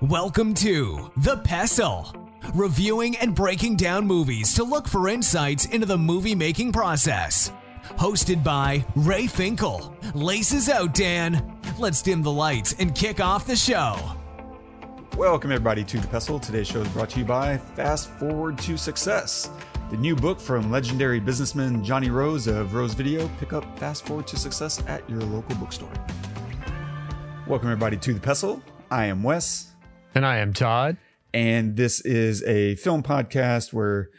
Welcome to The Pestle, reviewing and breaking down movies to look for insights into the movie making process. Hosted by Ray Finkel. Laces out, Dan. Let's dim the lights and kick off the show. Welcome, everybody, to The Pestle. Today's show is brought to you by Fast Forward to Success, the new book from legendary businessman Johnny Rose of Rose Video. Pick up Fast Forward to Success at your local bookstore. Welcome, everybody, to The Pestle. I am Wes. And I am Todd. And this is a film podcast where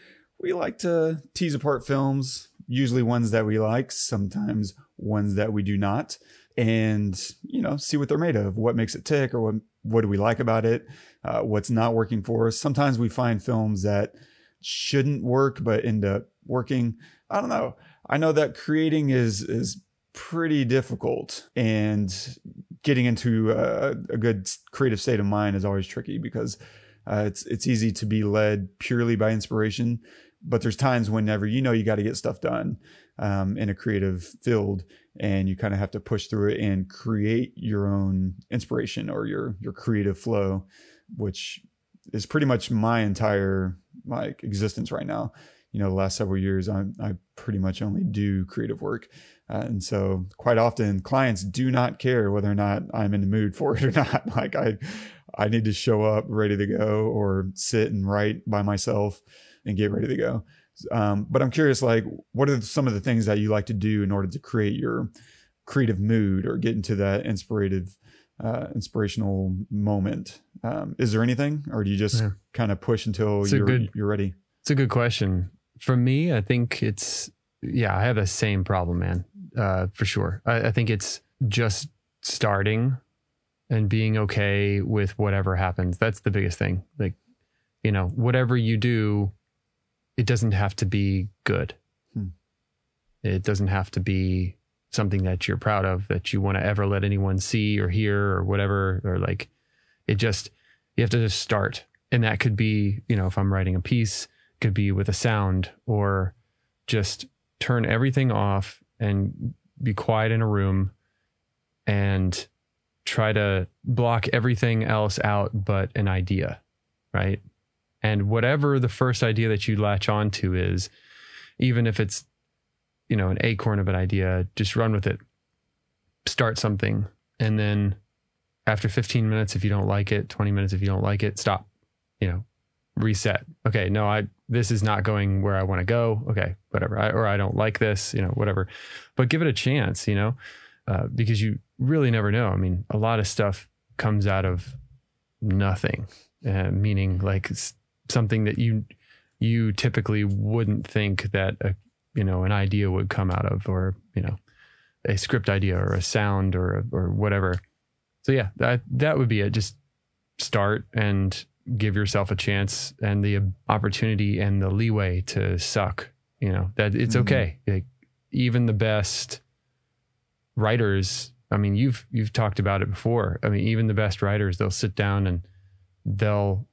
we like to tease apart films, usually ones that we like, sometimes ones that we do not, and, you know, see what they're made of, what makes it tick, or what, what do we like about it, uh, what's not working for us. Sometimes we find films that shouldn't work but end up working. I don't know. I know that creating is is pretty difficult and getting into a, a good creative state of mind is always tricky because uh, it's it's easy to be led purely by inspiration, but there's times whenever you know you got to get stuff done um, in a creative field, and you kind of have to push through it and create your own inspiration or your your creative flow, which is pretty much my entire like existence right now. You know, the last several years, I I pretty much only do creative work. Uh, and so quite often clients do not care whether or not I'm in the mood for it or not. Like I, I need to show up ready to go or sit and write by myself and get ready to go. Um, but I'm curious, like, what are some of the things that you like to do in order to create your creative mood or get into that inspirative, uh, inspirational moment? Um, is there anything, or do you just yeah. kind of push until it's you're good, you're ready? It's a good question. For me, I think it's yeah, I have the same problem, man uh, for sure. I, I think it's just starting and being okay with whatever happens. That's the biggest thing. Like, you know, whatever you do, it doesn't have to be good. Hmm. It doesn't have to be something that you're proud of that you want to ever let anyone see or hear or whatever. Or like, it just, you have to just start. And that could be, you know, if I'm writing a piece, could be with a sound or just turn everything off and be quiet in a room and try to block everything else out but an idea, right? And whatever the first idea that you latch onto is, even if it's, you know, an acorn of an idea, just run with it. Start something. And then after 15 minutes, if you don't like it, 20 minutes, if you don't like it, stop, you know, reset. Okay, no, I this is not going where I want to go. Okay, whatever. I, or I don't like this, you know, whatever. But give it a chance, you know, uh, because you really never know. I mean, a lot of stuff comes out of nothing, uh, meaning like something that you you typically wouldn't think that a you know an idea would come out of, or you know, a script idea or a sound or or whatever. So yeah, that that would be it. Just start and give yourself a chance and the opportunity and the leeway to suck. You know that it's mm-hmm. okay. Like, even the best writers. I mean, you've you've talked about it before. I mean, even the best writers, they'll sit down and they'll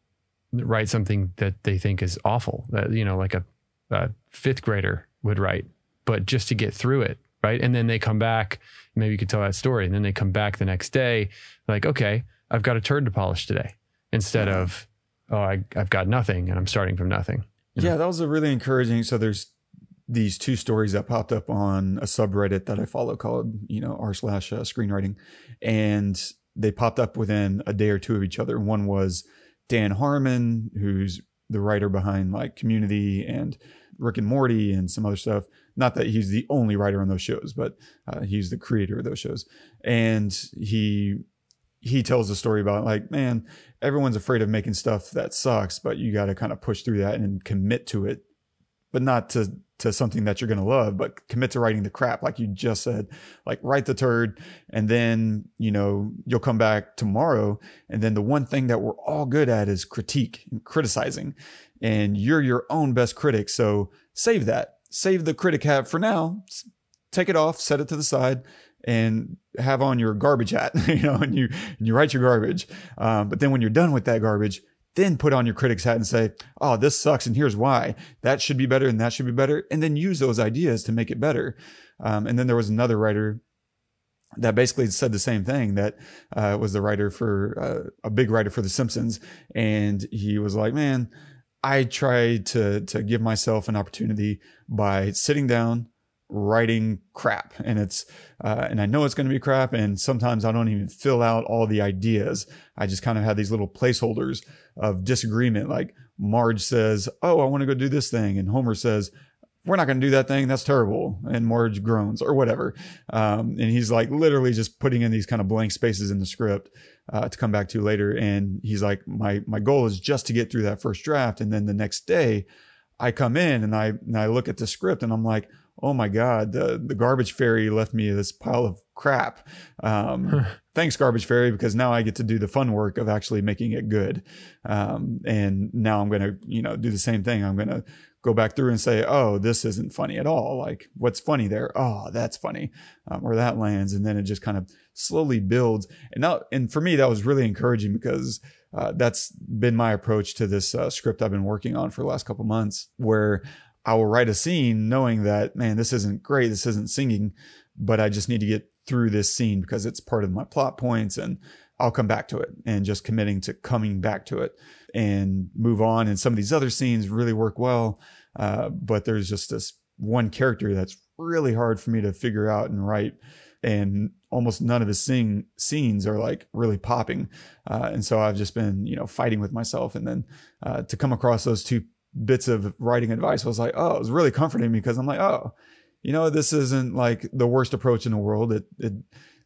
write something that they think is awful. That you know, like a, a fifth grader would write, but just to get through it, right? And then they come back. Maybe you could tell that story, and then they come back the next day, like, okay, I've got a turd to polish today instead of oh I, i've got nothing and i'm starting from nothing yeah know? that was a really encouraging so there's these two stories that popped up on a subreddit that i follow called you know r slash uh, screenwriting and they popped up within a day or two of each other. One was dan harmon who's the writer behind like community and rick and morty and some other stuff. Not that he's the only writer on those shows but uh, he's the creator of those shows. And he he tells a story about like, man, everyone's afraid of making stuff that sucks, but you got to kind of push through that and commit to it, but not to to something that you're going to love, but commit to writing the crap, like you just said, like write the turd, and then you know you'll come back tomorrow, and then the one thing that we're all good at is critique and criticizing, and you're your own best critic, so save that, save the critic hat for now, take it off, set it to the side, and have on your garbage hat, you know, and you and you write your garbage. Um, but then when you're done with that garbage, then put on your critic's hat and say, "Oh, this sucks, and here's why. That should be better, and that should be better." And then use those ideas to make it better. Um, and then there was another writer. that basically said the same thing that uh, was the writer for uh, a big writer for The Simpsons, and he was like, "Man, I try to to give myself an opportunity by sitting down, writing crap, and it's uh, and I know it's going to be crap, and sometimes I don't even fill out all the ideas. I just kind of have these little placeholders of disagreement, like." Marge says, "Oh, I want to go do this thing," and Homer says, we're not going to do that thing. That's terrible. And Marge groans or whatever. Um, and he's like literally just putting in these kind of blank spaces in the script uh, to come back to later. And he's like, my my goal is just to get through that first draft, and then the next day, I come in and I and I look at the script and I'm like, oh my god, the the garbage fairy left me this pile of crap. Um, thanks, garbage fairy, because now I get to do the fun work of actually making it good. Um, and now I'm gonna, you know, do the same thing. I'm gonna go back through and say, oh, this isn't funny at all. Like, what's funny there? Oh, that's funny, um, or that lands, and then it just kind of slowly builds. And now, and for me, that was really encouraging because uh, that's been my approach to this uh, script I've been working on for the last couple months, where I will write a scene knowing that, man, this isn't great, this isn't singing, but I just need to get through this scene because it's part of my plot points and I'll come back to it and just committing to coming back to it and move on. And some of these other scenes really work well. Uh, but there's just this one character that's really hard for me to figure out and write. And almost none of his sing scenes are like really popping. Uh, and so I've just been, you know, fighting with myself. And then uh, to come across those two bits of writing advice, was like, oh, it was really comforting because I'm like, oh, you know, this isn't like the worst approach in the world. It, it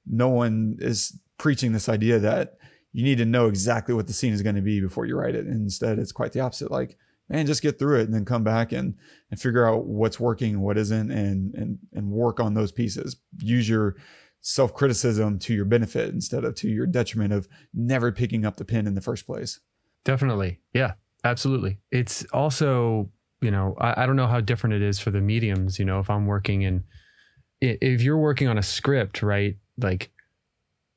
no one is preaching this idea that you need to know exactly what the scene is going to be before you write it. Instead, it's quite the opposite. Like, man, just get through it and then come back and and figure out what's working, what isn't, and and and work on those pieces. Use your self criticism to your benefit instead of to your detriment of never picking up the pen in the first place. Definitely, yeah, absolutely. It's also you know I, I don't know how different it is for the mediums. You know, if I'm working in if you're working on a script, right? Like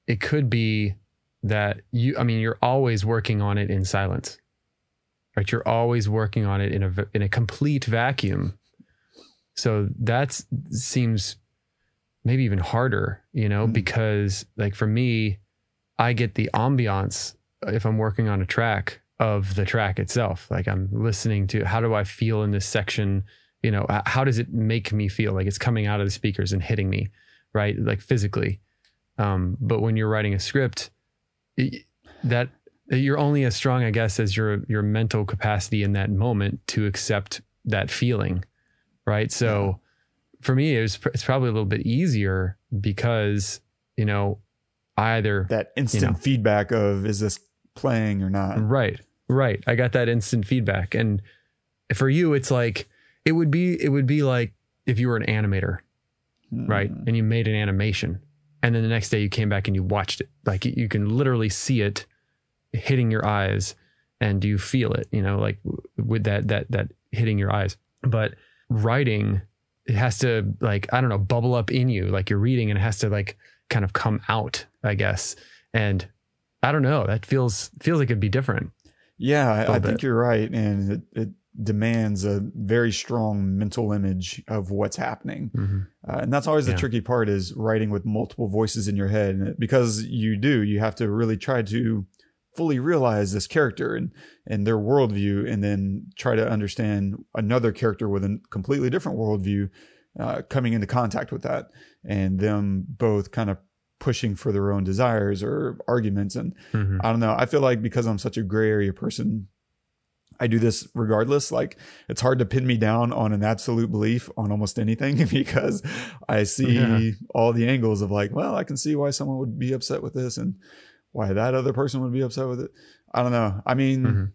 it could be that you i mean you're always working on it in silence right you're always working on it in a in a complete vacuum so that seems maybe even harder you know mm because like for me i get the ambiance if i'm working on a track of the track itself. Like i'm listening to how do i feel in this section? You know how does it make me feel? Like it's coming out of the speakers and hitting me right? Like physically. Um, but when you're writing a script, that you're only as strong, I guess, as your your mental capacity in that moment to accept that feeling, right? So, for me, it was it's probably a little bit easier because you know either that instant you know, feedback of is this playing or not, right? Right. I got that instant feedback, and for you, it's like it would be it would be like if you were an animator, mm. right, and you made an animation and then the next day you came back and you watched it. Like you can literally see it hitting your eyes and you feel it you know like with that that that hitting your eyes. But writing it has to like i don't know bubble up in you. Like you're reading and it has to like kind of come out i guess. And i don't know. That feels feels like it'd be different yeah i, I think you're right and it, it demands a very strong mental image of what's happening. Mm-hmm. Uh, and that's always the tricky part is writing with multiple voices in your head. And because you do, you have to really try to fully realize this character and, and their worldview, and then try to understand another character with a completely different worldview uh, coming into contact with that, and them both kind of pushing for their own desires or arguments. And mm-hmm. I don't know. I feel like because I'm such a gray area person I do this regardless. Like it's hard to pin me down on an absolute belief on almost anything because I see yeah. all the angles of like, well, I can see why someone would be upset with this and why that other person would be upset with it. I don't know. I mean, mm-hmm.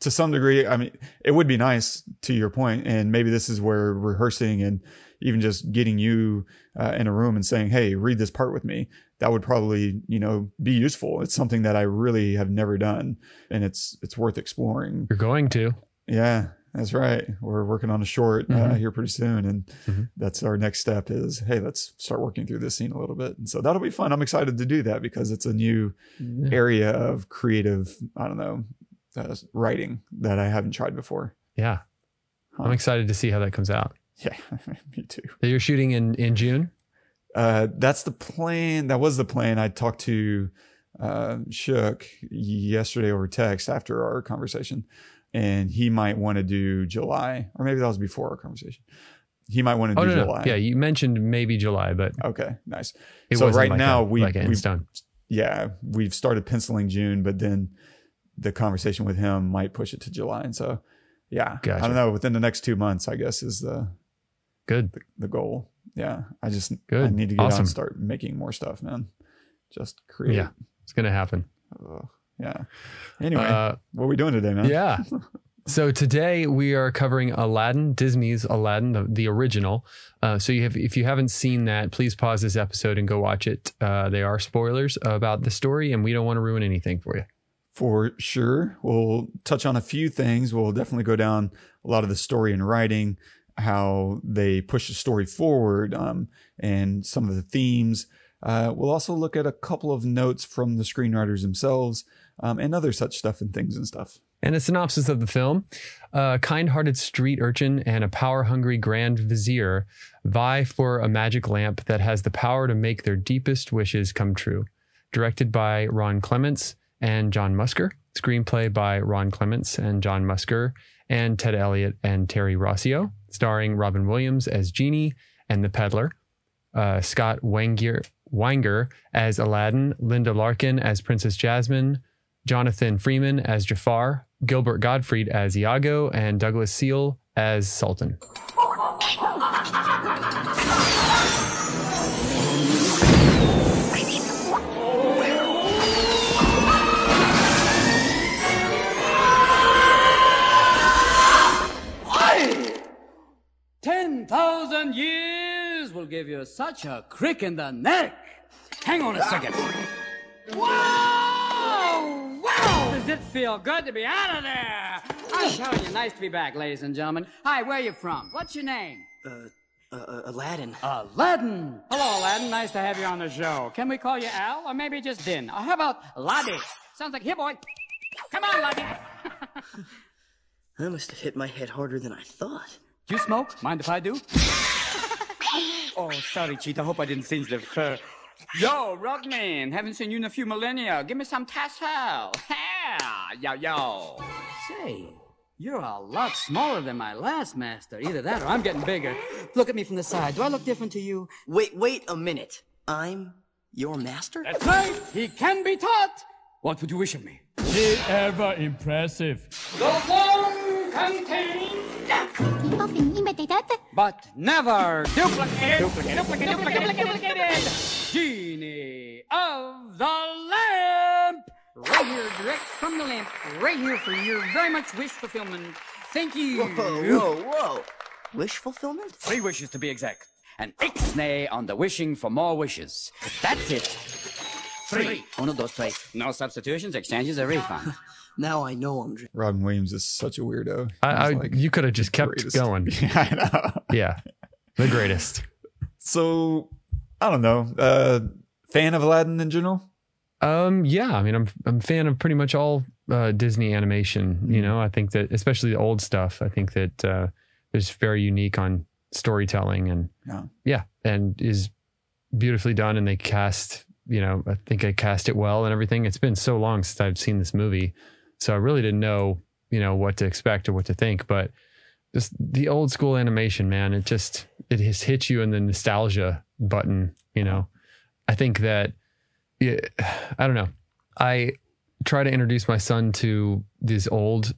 to some degree, I mean, it would be nice to your point, and maybe this is where rehearsing and even just getting you uh, in a room and saying, "Hey, read this part with me." That would probably you know be useful. It's something that i really have never done and it's it's worth exploring. You're going to. Yeah that's right. We're working on a short uh, mm-hmm. uh, here pretty soon and mm-hmm. that's our next step is hey let's start working through this scene a little bit. And so that'll be fun. I'm excited to do that because it's a new yeah. area of creative i don't know uh, writing that i haven't tried before. Yeah. Huh. i'm excited to see how that comes out. Yeah me too. You're shooting in in june uh, that's the plan. That was the plan. I talked to uh, Shook yesterday over text after our conversation, and he might want to do July, or maybe that was before our conversation. He might want to Oh do no, no, July. yeah, you mentioned maybe July, but Okay, nice. it So right like now a, we- like a in we- stone. Yeah, we've started penciling June, but then the conversation with him might push it to July, and so yeah, I don't know. Within the next two months, I guess is the Good. the goal. Yeah, I just I need to get out and start making more stuff, man. Just create. Yeah. It's gonna happen. Yeah. Anyway, Uh, what are we doing today, man? yeah. So today we are covering Aladdin, Disney's Aladdin, the, the original. Uh, so you have, if you haven't seen that, please pause this episode and go watch it. Uh, they are spoilers about the story, and we don't want to ruin anything for you. For sure. We'll touch on a few things. We'll definitely go down a lot of the story and writing, how they push the story forward, um, and some of the themes. Uh, we'll also look at a couple of notes from the screenwriters themselves um, and other such stuff and things and stuff. And a synopsis of the film A kind hearted street urchin and a power hungry grand vizier vie for a magic lamp that has the power to make their deepest wishes come true. Directed by Ron Clements and John Musker. Screenplay by Ron Clements and John Musker and Ted Elliott and Terry Rossio. Starring Robin Williams as Genie and the Peddler. Uh, Scott Weinger, Weinger as Aladdin. Linda Larkin as Princess Jasmine. Jonathan Freeman as Jafar, Gilbert Gottfried as Iago, and Douglas Seale as Sultan. Ten thousand years will give you such a crick in the neck. Hang on a second. Wow! Wow! Does it feel good to be out of there? I'm telling you, nice to be back, ladies and gentlemen. Hi, where are you from? What's your name? Uh, uh, Aladdin. Aladdin. Hello, Aladdin. Nice to have you on the show. Can we call you Al, or maybe just Din? Or how about Laddie? Sounds like here, boy. Come on, Laddie. I must have hit my head harder than I thought. Do you smoke? Mind if I do? oh, sorry, Cheetah. Hope I didn't singe the fur. Yo, Rugman. Haven't seen you in a few millennia. Give me some tassel. Yeah, yo, yo. Say, you're a lot smaller than my last master. Either that or I'm getting bigger. Look at me from the side. Do I look different to you? Wait, wait a minute. I'm your master? That's right. He can be taught. What would you wish of me? He ever impressive. The one contains Often imitated. But never duplicated. Duplicated. Duplicated. Duplicated. Duplicated. Genie of the lamp. Right here, direct from the lamp. Right here for your very much wish fulfillment. Thank you. Whoa, whoa, whoa. Wish fulfillment? Three wishes to be exact. An ixnay on the wishing for more wishes. That's it. Three. One of those tres. No substitutions, exchanges, or refund. Now I know I'm dreaming. Robin Williams is such a weirdo. I, I, like you could have just kept greatest. going. Yeah, I know. Yeah, the greatest. So I don't know. Uh, fan of Aladdin in general? Um, yeah, I mean, I'm I'm a fan of pretty much all uh, Disney animation. You know, I think that especially the old stuff. I think that uh, is very unique on storytelling and Yeah. yeah, and is beautifully done. And they cast, you know, I think I cast it well and everything. It's been so long since I've seen this movie, so I really didn't know, you know, what to expect or what to think. But just the old school animation, man, it just it has hit you in the nostalgia button. You know, I think that yeah, I don't know. I try to introduce my son to these old,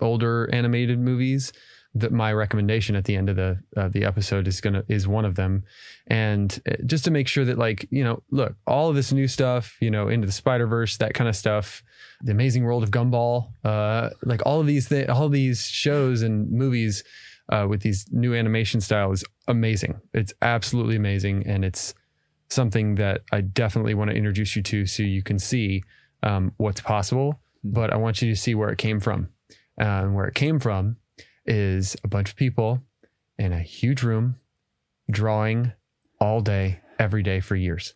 older animated movies. That my recommendation at the end of the uh, the episode is gonna is one of them, and uh, just to make sure that like you know, look, all of this new stuff, you know, into the Spider Verse, that kind of stuff, the Amazing World of Gumball, uh, like all of these th- all these shows and movies uh, with these new animation style is amazing. It's absolutely amazing, and it's something that I definitely want to introduce you to so you can see um, what's possible. But I want you to see where it came from. Uh, and where it came from is a bunch of people in a huge room drawing all day, every day for years.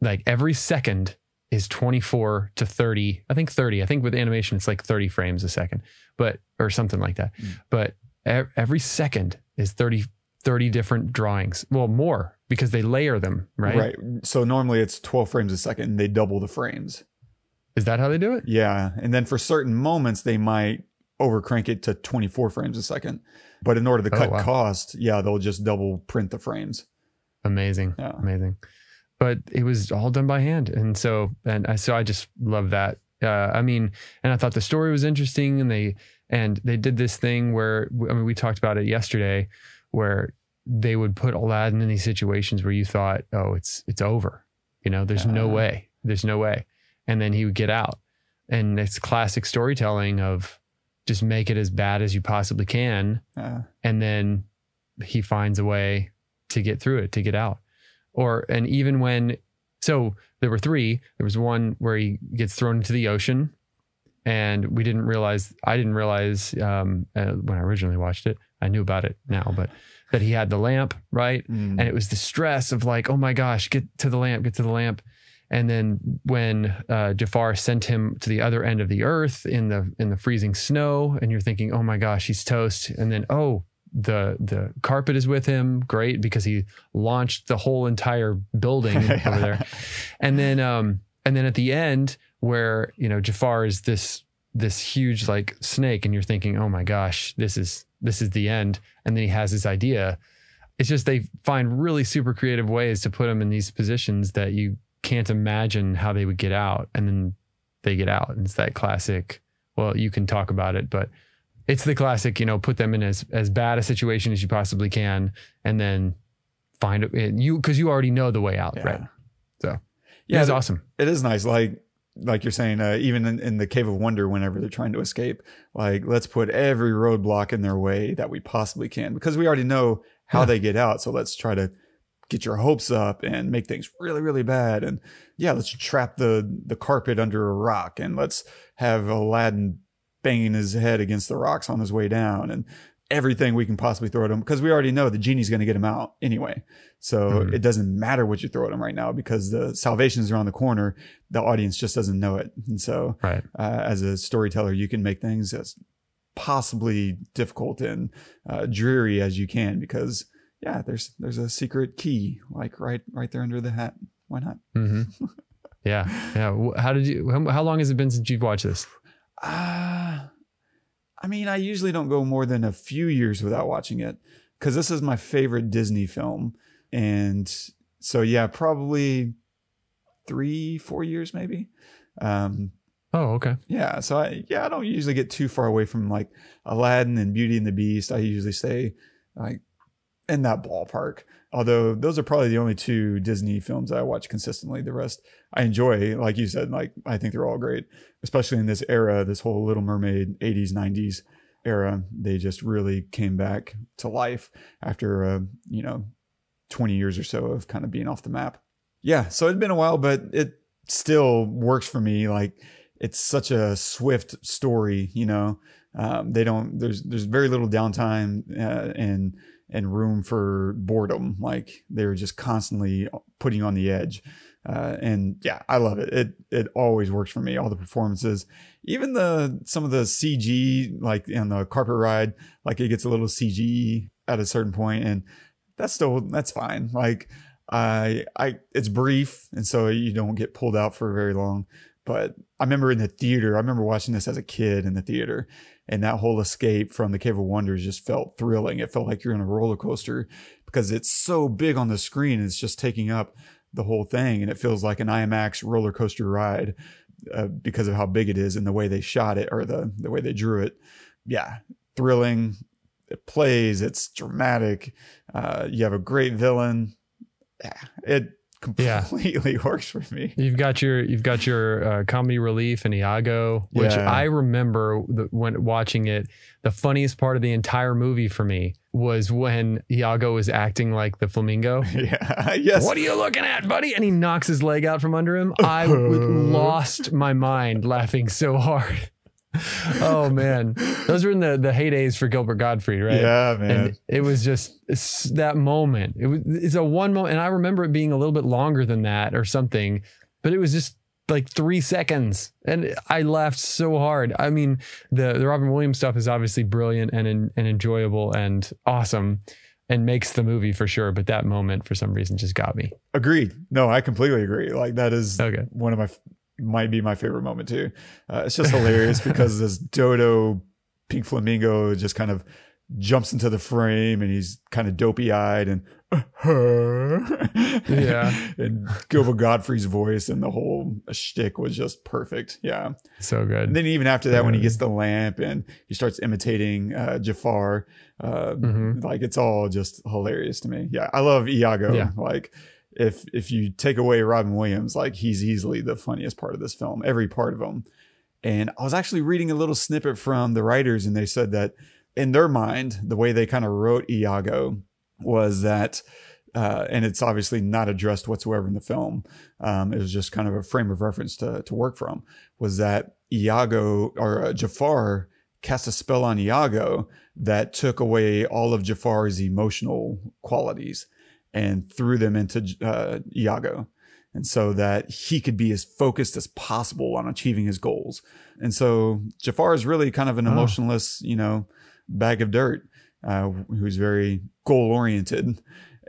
Like every second is 24 to 30. I think 30. I think with animation, it's like 30 frames a second, but, or something like that. Hmm. But e- every second is 30, 30 different drawings. Well, more because they layer them, right? Right. So normally it's 12 frames a second and they double the frames. Is that how they do it? Yeah. And then for certain moments, they might overcrank it to 24 frames a second. But in order to Oh, cut wow. cost, yeah, they'll just double print the frames. Amazing. Yeah. Amazing. But it was all done by hand. And so, and I, so I just love that. Uh, I mean, and I thought the story was interesting and they, and they did this thing where, I mean, we talked about it yesterday where they would put Aladdin in these situations where you thought, oh, it's, it's over. You know, there's no way. There's no way. And then he would get out. And it's classic storytelling of just make it as bad as you possibly can. Uh, and then he finds a way to get through it to get out. Or and even when so there were three. There was one where he gets thrown into the ocean. And we didn't realize i didn't realize um, uh, when i originally watched it i knew about it now but that he had the lamp right? Mm, and it was the stress of like oh my gosh get to the lamp get to the lamp and then when uh, Jafar sent him to the other end of the earth in the in the freezing snow, and you're thinking, "Oh my gosh, he's toast!" And then, oh, the the carpet is with him, great because he launched the whole entire building over there. And then, um, and then at the end, where you know Jafar is this this huge like snake, and you're thinking, "Oh my gosh, this is this is the end." And then he has this idea. It's just they find really super creative ways to put him in these positions that you can't imagine how they would get out and then they get out and it's that classic well you can talk about it but it's the classic you know put them in as as bad a situation as you possibly can and then find it you because you already know the way out Yeah. right so yeah it's awesome it is nice. Like, like you're saying, uh, even in, in the Cave of Wonder, whenever they're trying to escape, like let's put every roadblock in their way that we possibly can because we already know how Yeah. they get out. So let's try to get your hopes up and make things really, really bad. And yeah, let's trap the the carpet under a rock and let's have Aladdin banging his head against the rocks on his way down and everything we can possibly throw at him because we already know the genie's going to get him out anyway. So Mhm. it doesn't matter what you throw at him right now because the salvation is around the corner. The audience just doesn't know it. And so right uh, as a storyteller, you can make things as possibly difficult and uh, dreary as you can because yeah, there's there's a secret key like right right there under the hat. Why not? hmm yeah yeah how did you how, long has it been since you've watched this Uh, I mean, I usually don't go more than a few years without watching it because this is my favorite Disney film. And so, yeah, probably three, four years maybe. Um, oh okay yeah. So, I, yeah, I don't usually get too far away from like Aladdin and Beauty and the Beast. I usually stay like in that ballpark. Although those are probably the only two Disney films that I watch consistently. The rest I enjoy, like you said, like I think they're all great, especially in this era, this whole Little Mermaid 80s, 90s era. They just really came back to life after, uh, you know, 20 years or so of kind of being off the map. Yeah. So it's been a while, but it still works for me. Like it's such a swift story, you know, um, they don't, there's, there's very little downtime, uh, and, and room for boredom. Like they're just constantly putting on the edge. Uh, and yeah, I love it. It it always works for me. All the performances, even the some of the CG, like in the carpet ride, like it gets a little CG at a certain point, and that's still that's fine. Like I I it's brief, and so you don't get pulled out for very long. But I remember in the theater, I remember watching this as a kid in the theater, and that whole escape from the Cave of Wonders just felt thrilling. It felt like you're in a roller coaster because it's so big on the screen. It's just taking up the whole thing, and it feels like an IMAX roller coaster ride uh, because of how big it is and the way they shot it or the the way they drew it. Yeah, thrilling. It plays. It's dramatic. Uh, you have a great villain. Yeah, it Yeah. completely works for me. You've got your you've got your uh, comedy relief and Iago, which Yeah. I remember the, when watching it. The funniest part of the entire movie for me was when Iago was acting like the flamingo. Yeah. yes. What are you looking at, buddy? And he knocks his leg out from under him. I lost my mind laughing so hard. oh man, those were in the the heydays for Gilbert Gottfried, right? Yeah, man. And it was just that moment. It was it's a one moment, and I remember it being a little bit longer than that or something, but it was just like three seconds, and I laughed so hard. I mean, the the Robin Williams stuff is obviously brilliant and and enjoyable and awesome. and makes the movie for sure. But that moment, for some reason, just got me. Agreed. No, I completely agree. Like that is Okay. one of my might be my favorite moment too. Uh, it's just hilarious because this dodo pink flamingo just kind of jumps into the frame and he's kind of dopey eyed and Yeah. and Gilbert Gottfried's voice and the whole shtick was just perfect. Yeah. So good. And then even after that, when he gets the lamp and he starts imitating uh, Jafar, uh, Mhm. like it's all just hilarious to me. Yeah, I love Iago. Yeah. Like if if you take away Robin Williams, like he's easily the funniest part of this film. Every part of him. And I was actually reading a little snippet from the writers, and they said that in their mind, the way they kind of wrote Iago was that. Uh, and it's obviously not addressed whatsoever in the film. Um, it was just kind of a frame of reference to to work from. Was that Iago or uh, Jafar cast a spell on Iago that took away all of Jafar's emotional qualities and threw them into uh, Iago. And so that he could be as focused as possible on achieving his goals. And so Jafar is really kind of an Oh. emotionless, you know, bag of dirt, uh, who's very goal oriented.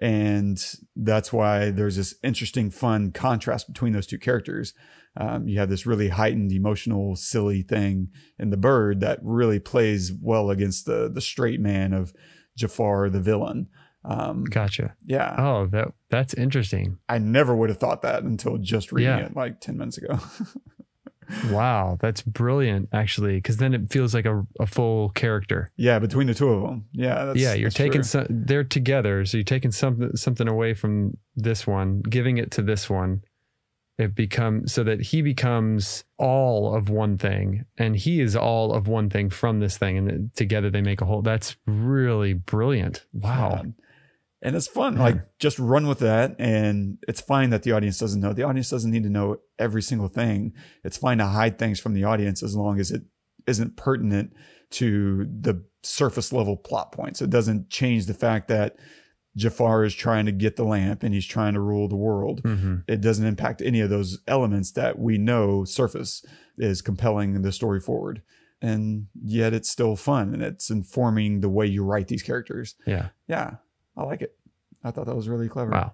And that's why there's this interesting, fun contrast between those two characters. Um, you have this really heightened, emotional, silly thing in the bird that really plays well against the the straight man of Jafar, the villain. Um, Gotcha. yeah, Oh, that that's interesting. I never would have thought that until just reading Yeah. it like ten minutes ago. Wow, that's brilliant, actually, because then it feels like a, a full character. yeah, between the two of them. Yeah, that's, yeah, you're taking some. They're together, so you're taking something something away from this one, giving it to this one. It becomes so that he becomes all of one thing, and he is all of one thing from this thing, and together they make a whole. That's really brilliant. Wow. And it's fun. Like just run with that. And it's fine that the audience doesn't know. The audience doesn't need to know every single thing. It's fine to hide things from the audience as long as it isn't pertinent to the surface level plot points. It doesn't change the fact that Jafar is trying to get the lamp and he's trying to rule the world. hmm It doesn't impact any of those elements that we know surface is compelling the story forward. And yet it's still fun and it's informing the way you write these characters Yeah. yeah, I like it. I thought that was really clever. Wow.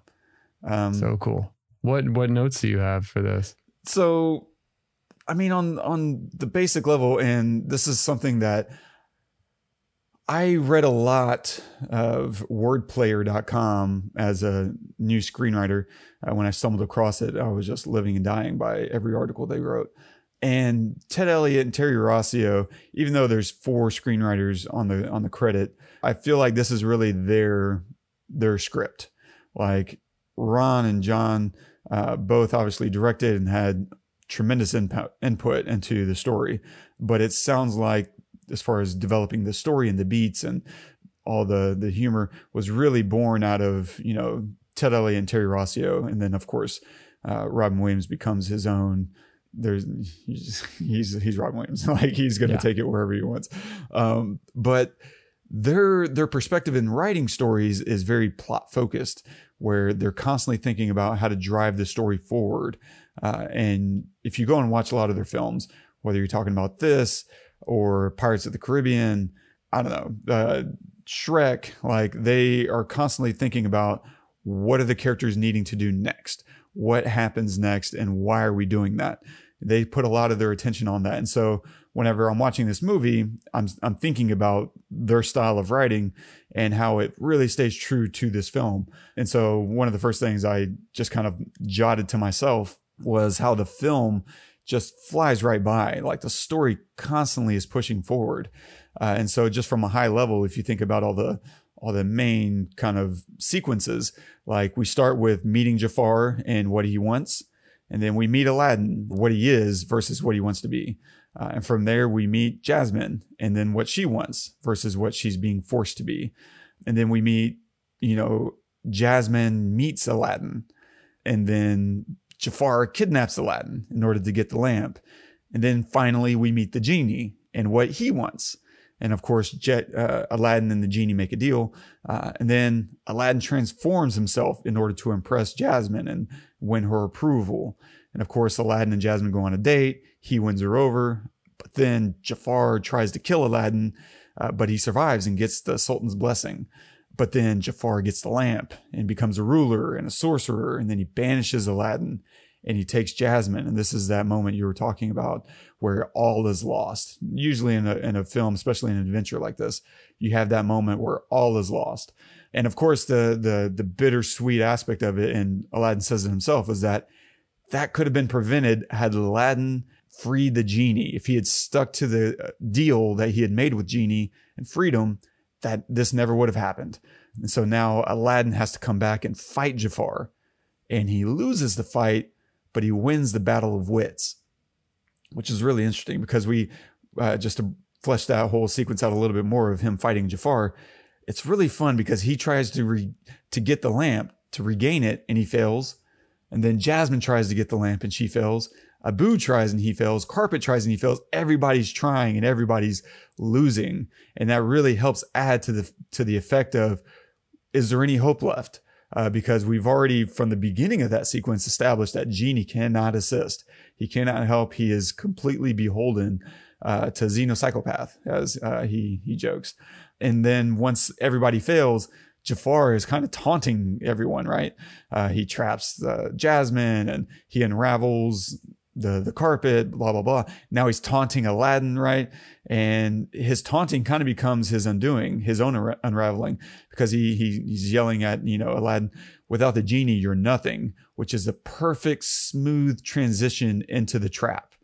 Um, so, cool. What what notes do you have for this? so, I mean, on on the basic level, and this is something that I read a lot of wordplayer.com as a new screenwriter. Uh, when I stumbled across it, I was just living and dying by every article they wrote. And Ted Elliott and Terry Rossio, even though there's four screenwriters on the on the credit, I feel like this is really their their script. Like Ron and John uh, both obviously directed and had tremendous input input into the story, but it sounds like as far as developing the story and the beats and all the the humor was really born out of you know Ted Elliott and Terry Rossio, and then of course uh, Robin Williams becomes his own. There's he's he's, he's Robin Williams, like he's going to Yeah. take it wherever he wants. Um, but their their perspective in writing stories is very plot focused, where they're constantly thinking about how to drive the story forward. Uh, and if you go and watch a lot of their films, whether you're talking about this or Pirates of the Caribbean, I don't know, uh, Shrek, like they are constantly thinking about what are the characters needing to do next? What happens next? And why are we doing that? They put a lot of their attention on that. And so whenever I'm watching this movie, I'm, I'm thinking about their style of writing and how it really stays true to this film. And so one of the first things I just kind of jotted to myself was how the film just flies right by. Like the story constantly is pushing forward. Uh, and so just from a high level, if you think about all the all the main kind of sequences, like we start with meeting Jafar and what he wants, and then we meet Aladdin, what he is versus what he wants to be. Uh, and from there, we meet Jasmine and then what she wants versus what she's being forced to be. And then we meet, you know, Jasmine meets Aladdin. And then Jafar kidnaps Aladdin in order to get the lamp. And then finally, we meet the genie and what he wants. And of course, Jet, uh, Aladdin and the genie make a deal. Uh, and then Aladdin transforms himself in order to impress Jasmine and win her approval. And of course, Aladdin and Jasmine go on a date. He wins her over. But then Jafar tries to kill Aladdin, uh, but he survives and gets the Sultan's blessing. But then Jafar gets the lamp and becomes a ruler and a sorcerer, and then he banishes Aladdin and he takes Jasmine. And this is that moment you were talking about where all is lost. Usually in a, in a film, especially in an adventure like this, you have that moment where all is lost. And of course, the, the, the bittersweet aspect of it, and Aladdin says it himself, is that that could have been prevented had Aladdin freed the genie. If he had stuck to the uh, deal that he had made with genie and freedom, that this never would have happened. And so now Aladdin has to come back and fight Jafar. And he loses the fight, but he wins the battle of wits, which is really interesting because we, uh, just to flesh that whole sequence out a little bit more of him fighting Jafar, it's really fun because he tries to re- to get the lamp to regain it and he fails. And then Jasmine tries to get the lamp and she fails. Abu tries and he fails. Carpet tries and he fails. Everybody's trying and everybody's losing. And that really helps add to the, to the effect of, is there any hope left? Uh, because we've already from the beginning of that sequence established that Genie cannot assist. He cannot help. He is completely beholden uh, to Señor Psychopath, as uh, he he jokes. And then once everybody fails, Jafar is kind of taunting everyone, right? Uh, he traps uh, Jasmine and he unravels the the carpet, blah blah blah. Now he's taunting Aladdin, right? And his taunting kind of becomes his undoing, his own unra- unraveling, because he, he he's yelling at you know Aladdin, without the genie, you're nothing, which is a perfect smooth transition into the trap,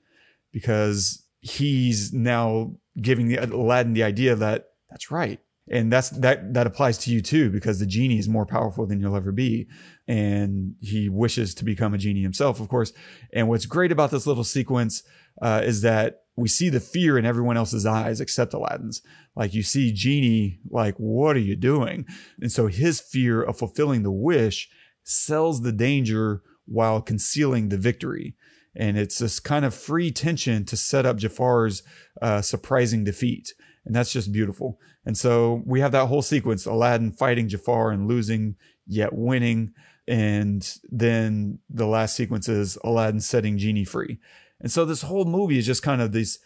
because he's now giving the Aladdin the idea that that's right. And that's that that applies to you too, because the genie is more powerful than you'll ever be. And he wishes to become a genie himself, of course. And what's great about this little sequence uh, is that we see the fear in everyone else's eyes except Aladdin's. Like you see Genie, like, what are you doing? And so his fear of fulfilling the wish sells the danger while concealing the victory. And it's this kind of free tension to set up Jafar's uh, surprising defeat. And that's just beautiful. And so we have that whole sequence Aladdin fighting Jafar and losing, yet winning. And then the last sequence is Aladdin setting Genie free. And so this whole movie is just kind of these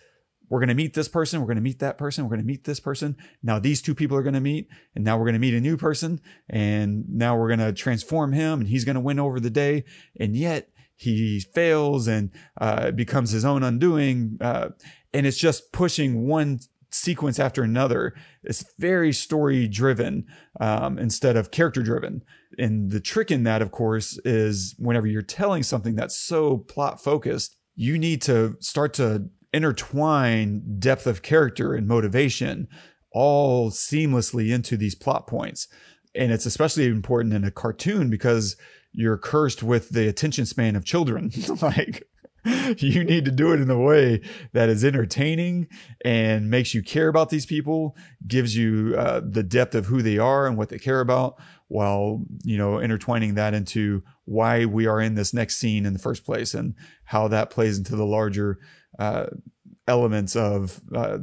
we're going to meet this person, we're going to meet that person, we're going to meet this person. Now these two people are going to meet, and now we're going to meet a new person, and now we're going to transform him, and he's going to win over the day. And yet he fails and uh, becomes his own undoing. Uh, and it's just pushing one sequence after another. It's very story driven um, instead of character driven. And the trick in that, of course, is whenever you're telling something that's so plot focused, you need to start to intertwine depth of character and motivation all seamlessly into these plot points. And it's especially important in a cartoon because you're cursed with the attention span of children. like, you need to do it in a way that is entertaining and makes you care about these people, gives you uh, the depth of who they are and what they care about, while you know intertwining that into why we are in this next scene in the first place and how that plays into the larger uh, elements of uh,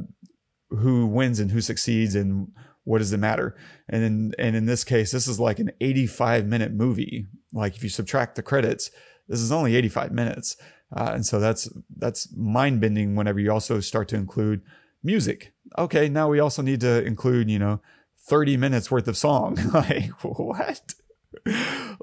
who wins and who succeeds and what does it matter. And in, and in this case this is like an 85 minute movie. Like if you subtract the credits this is only 85 minutes uh, and so that's that's mind bending whenever you also start to include music. Okay now we also need to include you know 30 minutes worth of song. Like what?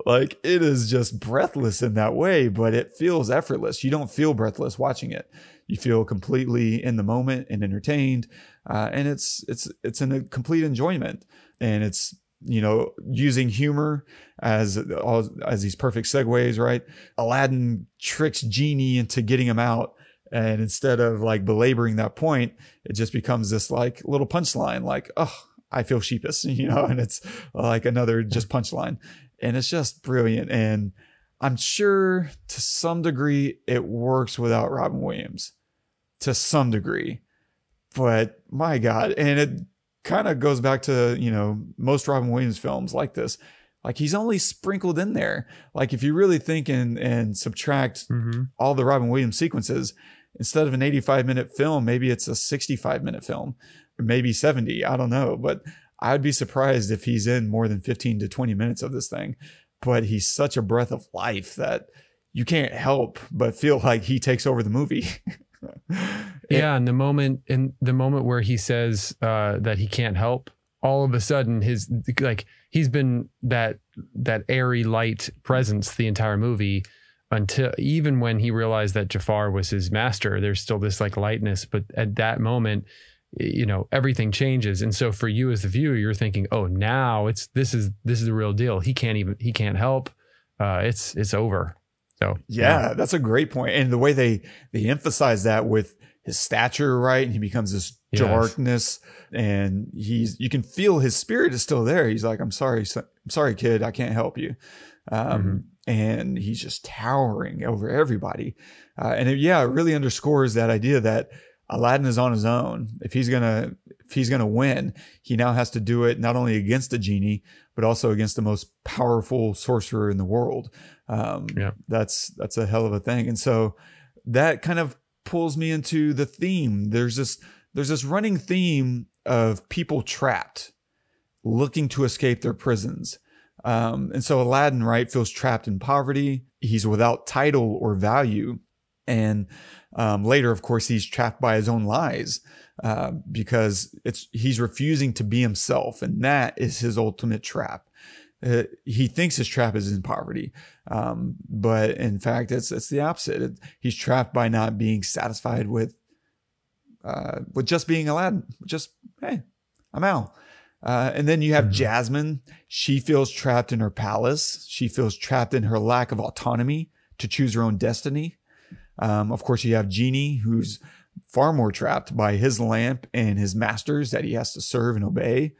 Like it is just breathless in that way but it feels effortless. You don't feel breathless watching it. You feel completely in the moment and entertained uh, and it's it's it's in a complete enjoyment. And it's you know using humor as as these perfect segues right? Aladdin tricks genie into getting him out and instead of like belaboring that point it just becomes this like little punchline like oh i feel sheepish you know and it's like another just punchline. And it's just brilliant and i'm sure to some degree it works without robin williams to some degree. But my god and it kind of goes back to you know most robin williams films like this. Like he's only sprinkled in there. Like if you really think and and subtract Mm-hmm. all the robin williams sequences instead of an 85 minute film maybe it's a 65 minute film or maybe 70 i don't know. But i'd be surprised if he's in more than 15 to 20 minutes of this thing. But he's such a breath of life that you can't help but feel like he takes over the movie Yeah, and the moment in the moment where he says uh, that he can't help, all of a sudden his like he's been that that airy light presence the entire movie until even when he realized that Jafar was his master there's still this like lightness but at that moment you know everything changes. And so for you as the viewer you're thinking oh now it's this is this is the real deal. He can't even he can't help. Uh it's it's over so Yeah, that's a great point. And the way they they emphasize that with his stature, right? And he becomes this Yes. darkness, and he's you can feel his spirit is still there. He's like, "I'm sorry, I'm sorry, kid, I can't help you." Um, Mm-hmm. And he's just towering over everybody, uh, and it, yeah, it really underscores that idea that Aladdin is on his own. If he's gonna if he's gonna win, he now has to do it not only against the genie, but also against the most powerful sorcerer in the world. Um, Yeah. that's that's a hell of a thing. And so that kind of pulls me into the theme. There's this there's this running theme of people trapped, looking to escape their prisons. Um, and so Aladdin, right, feels trapped in poverty. He's without title or value. And um, later, of course, he's trapped by his own lies uh, because it's he's refusing to be himself, and that is his ultimate trap. Uh, he thinks his trap is in poverty, um, but in fact, it's it's the opposite. It, he's trapped by not being satisfied with uh, with just being Aladdin. Just hey, I'm Al. Uh, and then you have Jasmine. She feels trapped in her palace. She feels trapped in her lack of autonomy to choose her own destiny. Um, of course, you have Genie, who's far more trapped by his lamp and his masters that he has to serve and obey.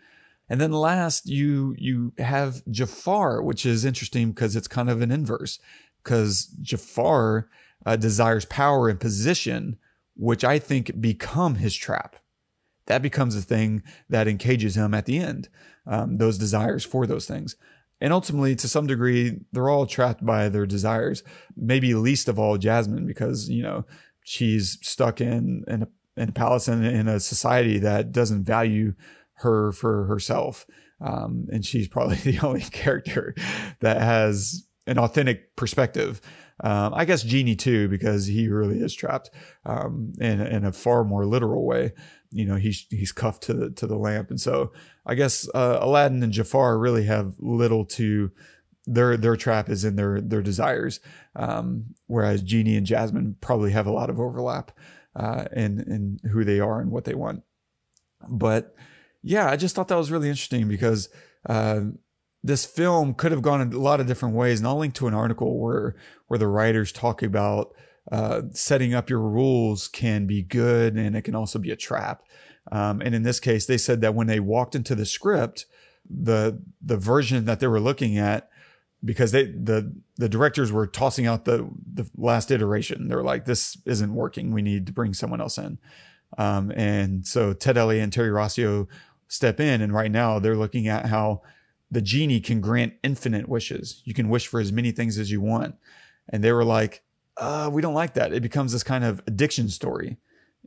And then last, you you have Jafar, which is interesting because it's kind of an inverse, because Jafar uh, desires power and position, which I think become his trap. That becomes the thing that encages him at the end. Um, those desires for those things, and ultimately, to some degree, they're all trapped by their desires. Maybe least of all Jasmine, because you know she's stuck in in a, in a palace and in a society that doesn't value her for herself. Um, and she's probably the only character that has an authentic perspective. Um, I guess Genie too, because he really is trapped um, in in a far more literal way. You know, he's he's cuffed to the to the lamp, and so I guess uh, Aladdin and Jafar really have little to their their trap is in their their desires, um, whereas Genie and Jasmine probably have a lot of overlap uh, in in who they are and what they want. But yeah, I just thought that was really interesting because uh, this film could have gone a lot of different ways. And I'll link to an article where where the writers talk about uh, setting up your rules can be good and it can also be a trap. Um, and in this case, they said that when they walked into the script, the the version that they were looking at, because they the the directors were tossing out the the last iteration. They were like, "This isn't working. We need to bring someone else in." Um, and so Ted Elliott and Terry Rossio step in, and right now they're looking at how the genie can grant infinite wishes. You can wish for as many things as you want. And they were like, uh, we don't like that. It becomes this kind of addiction story.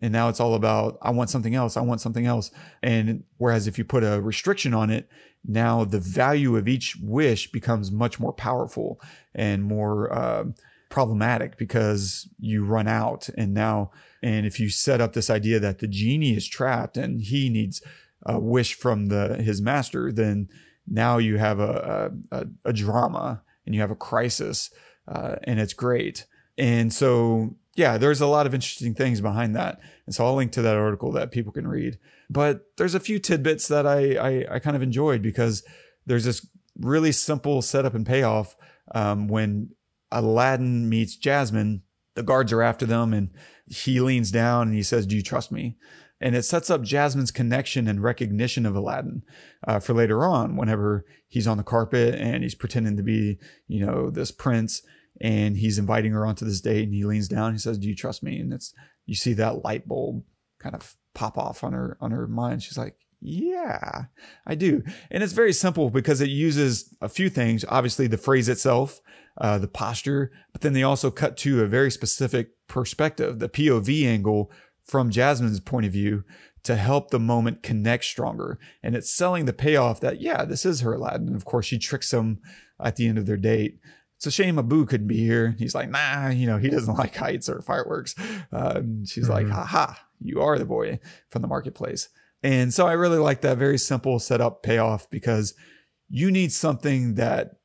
And now it's all about, I want something else. I want something else. And whereas if you put a restriction on it, now the value of each wish becomes much more powerful and more uh, problematic because you run out. And now, and if you set up this idea that the genie is trapped and he needs a wish from the his master, then now you have a, a, a drama and you have a crisis uh, and it's great. And so, yeah, there's a lot of interesting things behind that. And so I'll link to that article that people can read. But there's a few tidbits that I, I, I kind of enjoyed because there's this really simple setup and payoff um, when Aladdin meets Jasmine. The guards are after them and he leans down and he says, Do you trust me? and it sets up Jasmine's connection and recognition of Aladdin uh, for later on, whenever he's on the carpet and he's pretending to be, you know, this prince, and he's inviting her onto this date, and he leans down, he says, "Do you trust me?" And it's you see that light bulb kind of pop off on her on her mind. She's like, "Yeah, I do," and it's very simple because it uses a few things. Obviously, the phrase itself. Uh, the posture, but then they also cut to a very specific perspective, the POV angle from Jasmine's point of view to help the moment connect stronger. And it's selling the payoff that, yeah, this is her Aladdin. And of course, she tricks him at the end of their date. It's a shame Abu couldn't be here. He's like, nah, you know, he doesn't like heights or fireworks. Uh, and she's like, ha ha, you are the boy from the marketplace. And so I really like that very simple setup payoff because you need something that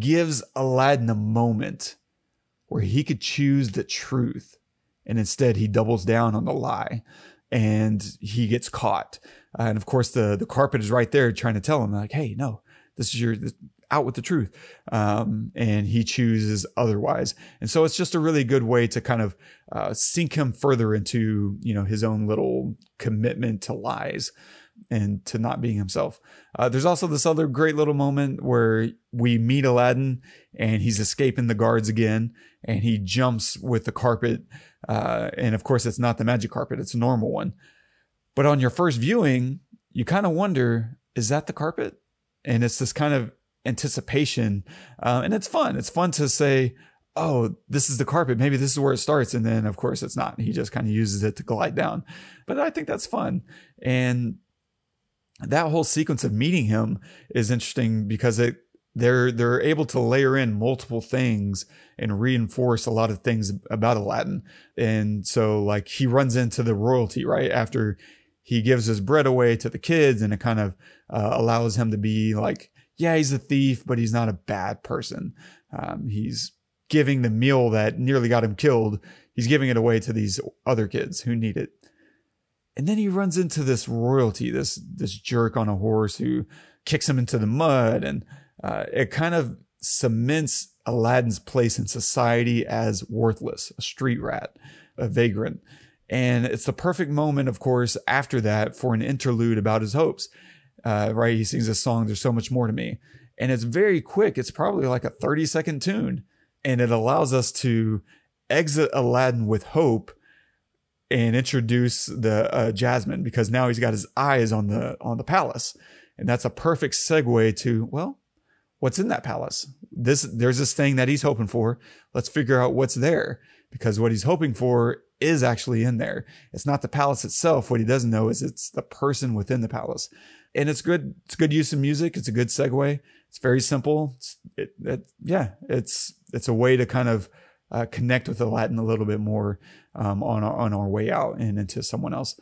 gives Aladdin a moment where he could choose the truth. And instead, he doubles down on the lie and he gets caught. Uh, and of course, the, the carpet is right there trying to tell him, like, hey, no, this is your, this, out with the truth. Um, and he chooses otherwise. And so it's just a really good way to kind of uh, sink him further into, you know, his own little commitment to lies and to not being himself. Uh, there's also this other great little moment where we meet Aladdin and he's escaping the guards again and he jumps with the carpet. Uh, and of course, it's not the magic carpet, it's a normal one. But on your first viewing, you kind of wonder, is that the carpet? And it's this kind of anticipation. Uh, and it's fun. It's fun to say, oh, this is the carpet. Maybe this is where it starts. And then, of course, it's not. He just kind of uses it to glide down. But I think that's fun. And that whole sequence of meeting him is interesting because it they're they're able to layer in multiple things and reinforce a lot of things about Aladdin. And so like he runs into the royalty right after he gives his bread away to the kids and it kind of uh, allows him to be like yeah he's a thief but he's not a bad person. Um, he's giving the meal that nearly got him killed. He's giving it away to these other kids who need it. And then he runs into this royalty, this this jerk on a horse who kicks him into the mud, and uh, it kind of cements Aladdin's place in society as worthless, a street rat, a vagrant. And it's the perfect moment, of course, after that for an interlude about his hopes. Uh, right? He sings a song, There's So Much More to Me. And it's very quick. It's probably like a 30 second tune. And it allows us to exit Aladdin with hope and introduce the uh, Jasmine because now he's got his eyes on the on the palace, and that's a perfect segue to well, what's in that palace? This there's this thing that he's hoping for. Let's figure out what's there because what he's hoping for is actually in there. It's not the palace itself. What he doesn't know is it's the person within the palace, and it's good. It's good use of music. It's a good segue. It's very simple. It's, it, it, yeah, it's it's a way to kind of uh, connect with Aladdin a little bit more um, on our, on our way out and into someone else.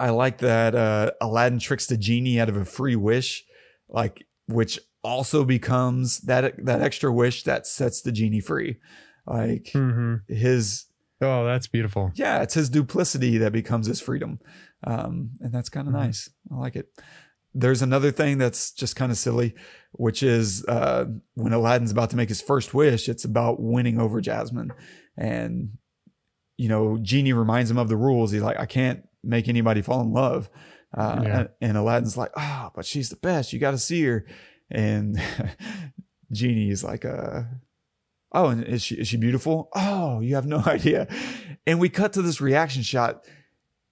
I like that uh, Aladdin tricks the genie out of a free wish, like which also becomes that that extra wish that sets the genie free. Like Mm-hmm. his Oh, that's beautiful. yeah, it's his duplicity that becomes his freedom, um, and that's kind of Mhm. nice. I like it. There's another thing that's just kind of silly, which is uh, when Aladdin's about to make his first wish. It's about winning over Jasmine, and you know, Genie reminds him of the rules. He's like, I can't make anybody fall in love, uh, Yeah. and, and Aladdin's like, oh, but she's the best. You got to see her, and Genie is like, uh, oh, and is she is she beautiful? Oh, you have no idea. And we cut to this reaction shot,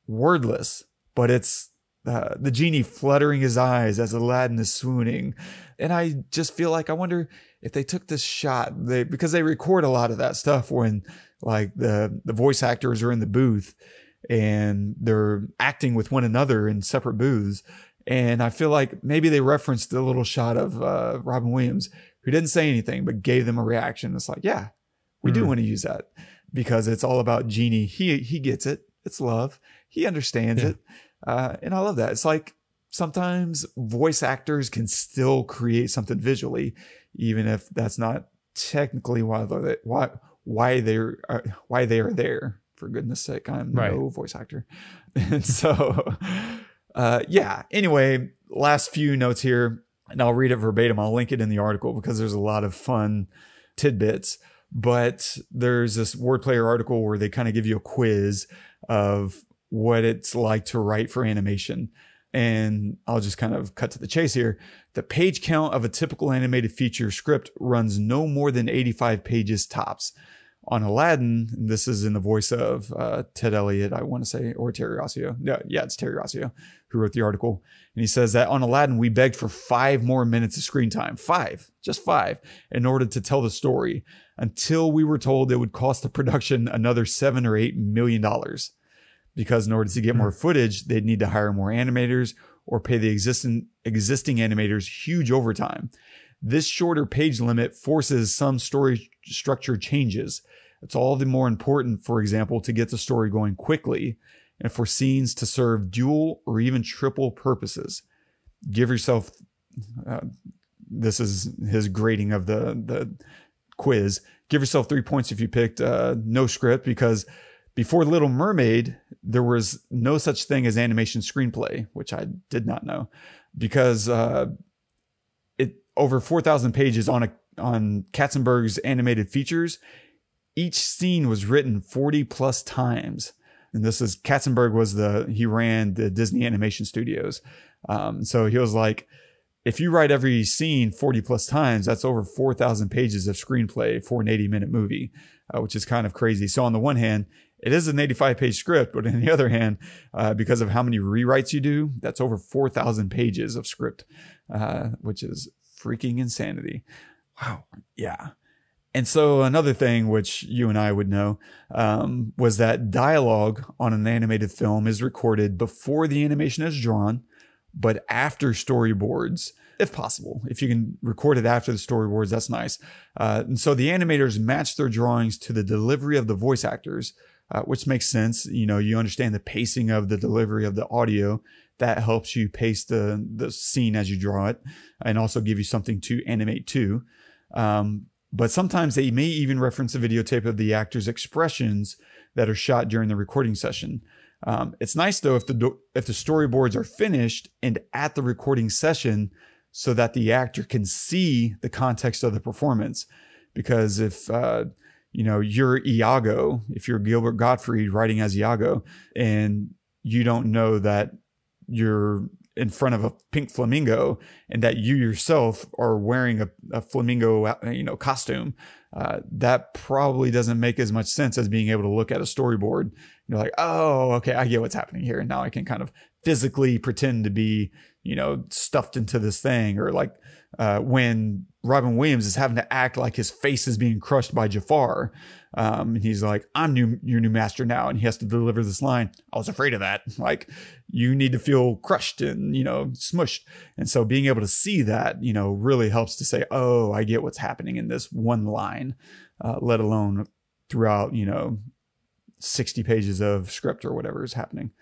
wordless, but it's uh, the genie fluttering his eyes as Aladdin is swooning, and I just feel like I wonder if they took this shot they because they record a lot of that stuff when like the the voice actors are in the booth and they're acting with one another in separate booths. And I feel like maybe they referenced the little shot of uh, Robin Williams, who didn't say anything but gave them a reaction. It's like, yeah, we do Mhm. want to use that because it's all about Genie. He he gets it. It's love. He understands Yeah. it, uh, and I love that. It's like sometimes voice actors can still create something visually, even if that's not technically why they're why why they're uh, why they are there. For goodness sake, I'm Right. no voice actor, and so uh, yeah. Anyway, last few notes here, and I'll read it verbatim. I'll link it in the article because there's a lot of fun tidbits. But there's this Wordplayer article where they kind of give you a quiz of what it's like to write for animation. And I'll just kind of cut to the chase here. The page count of a typical animated feature script runs no more than 85 pages tops. On Aladdin, this is in the voice of uh, Ted Elliott, I want to say, or Terry Rossio. Yeah, yeah, it's Terry Rossio who wrote the article. And he says that on Aladdin, we begged for five more minutes of screen time, five, just five, in order to tell the story until we were told it would cost the production another seven or eight million dollars. Because in order to get more footage, they'd need to hire more animators or pay the existing existing animators huge overtime. This shorter page limit forces some story structure changes. It's all the more important, for example, to get the story going quickly and for scenes to serve dual or even triple purposes. Give yourself uh, this is his grading of the the quiz. Give yourself three points if you picked uh, no script because before Little Mermaid there was no such thing as animation screenplay, which I did not know because uh, it over four thousand pages on a on Katzenberg's animated features. Each scene was written forty plus times and this is Katzenberg was the he ran the Disney Animation Studios. Um, so he was like, if you write every scene 40 plus times, that's over 4,000 pages of screenplay for an 80 minute movie, uh, which is kind of crazy. So on the one hand, it is an 85 page script, but on the other hand, uh, because of how many rewrites you do, that's over 4,000 pages of script, uh, which is freaking insanity. Wow. Yeah. And so another thing which you and I would know um, was that dialogue on an animated film is recorded before the animation is drawn, but after storyboards, if possible. If you can record it after the storyboards, that's nice. Uh, and so the animators match their drawings to the delivery of the voice actors, uh, which makes sense. You know, you understand the pacing of the delivery of the audio. That helps you pace the the scene as you draw it, and also give you something to animate to. Um, but sometimes they may even reference a videotape of the actor's expressions that are shot during the recording session. Um, it's nice though if the if the storyboards are finished and at the recording session, so that the actor can see the context of the performance. Because if uh, you know you're Iago, if you're Gilbert Gottfried writing as Iago, and you don't know that you're in front of a pink flamingo and that you yourself are wearing a, a flamingo you know costume uh, that probably doesn't make as much sense as being able to look at a storyboard. You're like oh okay i get what's happening here and now i can kind of physically pretend to be you know stuffed into this thing or like uh, when robin williams is having to act like his face is being crushed by jafar um, and he's like, I'm new, your new master now. And he has to deliver this line. I was afraid of that. Like, you need to feel crushed and, you know, smushed. And so being able to see that, you know, really helps to say, oh, I get what's happening in this one line, uh, let alone throughout, you know, 60 pages of script or whatever is happening.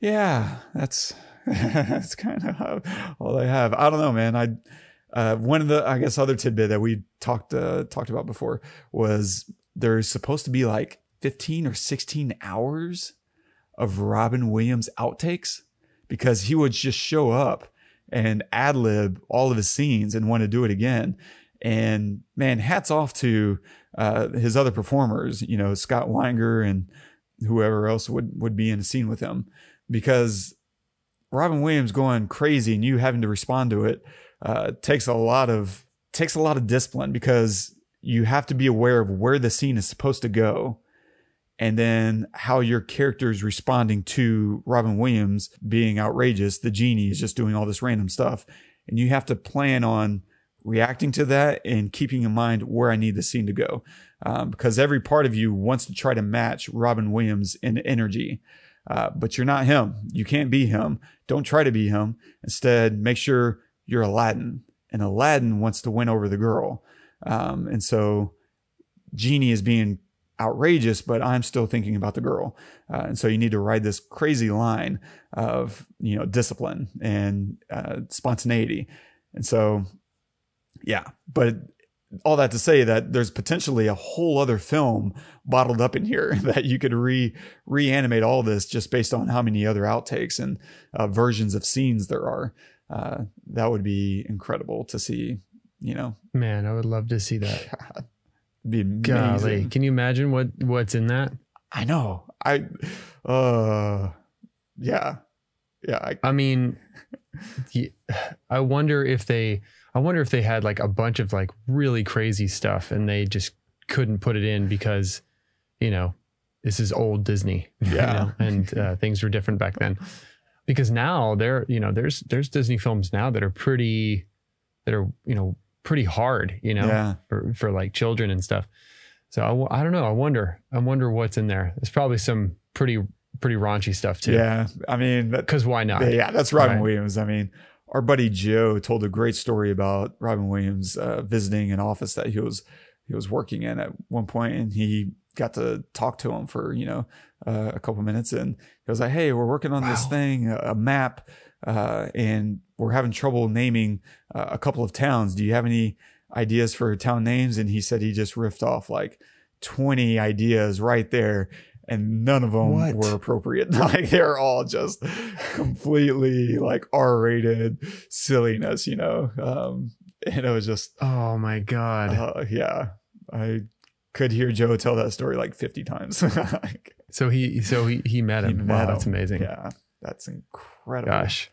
Yeah, that's, that's kind of all I have. I don't know, man. I, uh, one of the, I guess, other tidbit that we talked, uh, talked about before was there's supposed to be like 15 or 16 hours of Robin Williams outtakes because he would just show up and ad lib all of his scenes and want to do it again. And man, hats off to uh, his other performers, you know, Scott Weinger and whoever else would, would be in a scene with him because Robin Williams going crazy and you having to respond to it uh, takes a lot of takes a lot of discipline because you have to be aware of where the scene is supposed to go and then how your character is responding to Robin Williams being outrageous. The genie is just doing all this random stuff. And you have to plan on reacting to that and keeping in mind where I need the scene to go. Um, because every part of you wants to try to match Robin Williams in energy. Uh, but you're not him. You can't be him. Don't try to be him. Instead, make sure you're Aladdin. And Aladdin wants to win over the girl. Um, and so Genie is being outrageous, but I'm still thinking about the girl. Uh, and so you need to ride this crazy line of, you know, discipline and uh, spontaneity. And so, yeah, but all that to say that there's potentially a whole other film bottled up in here that you could re reanimate all this just based on how many other outtakes and uh, versions of scenes there are. Uh, that would be incredible to see you know. Man, I would love to see that. Be amazing. Golly, can you imagine what what's in that? I know. I, uh, yeah, yeah. I, I mean, I wonder if they, I wonder if they had like a bunch of like really crazy stuff and they just couldn't put it in because, you know, this is old Disney. Yeah, you know, and uh, things were different back then. Because now there, you know, there's there's Disney films now that are pretty, that are you know pretty hard, you know, yeah. for, for like children and stuff. So I, I don't know. I wonder. I wonder what's in there. There's probably some pretty pretty raunchy stuff too. Yeah, I mean, because why not? Yeah, that's Robin right. Williams. I mean, our buddy Joe told a great story about Robin Williams uh, visiting an office that he was he was working in at one point, and he got to talk to him for you know uh, a couple minutes, and he was like, "Hey, we're working on this thing, a a map, uh, and we're having trouble naming uh, a couple of towns. Do you have any ideas for town names?" And he said he just riffed off like twenty ideas right there. And none of them What? were appropriate. Like they're all just completely like R-rated silliness, you know. Um, and it was just Oh my god. uh, yeah, I could hear Joe tell that story like 50 times. Like, so he so he he met he him. met wow, that's amazing. Yeah, that's incredible. Gosh.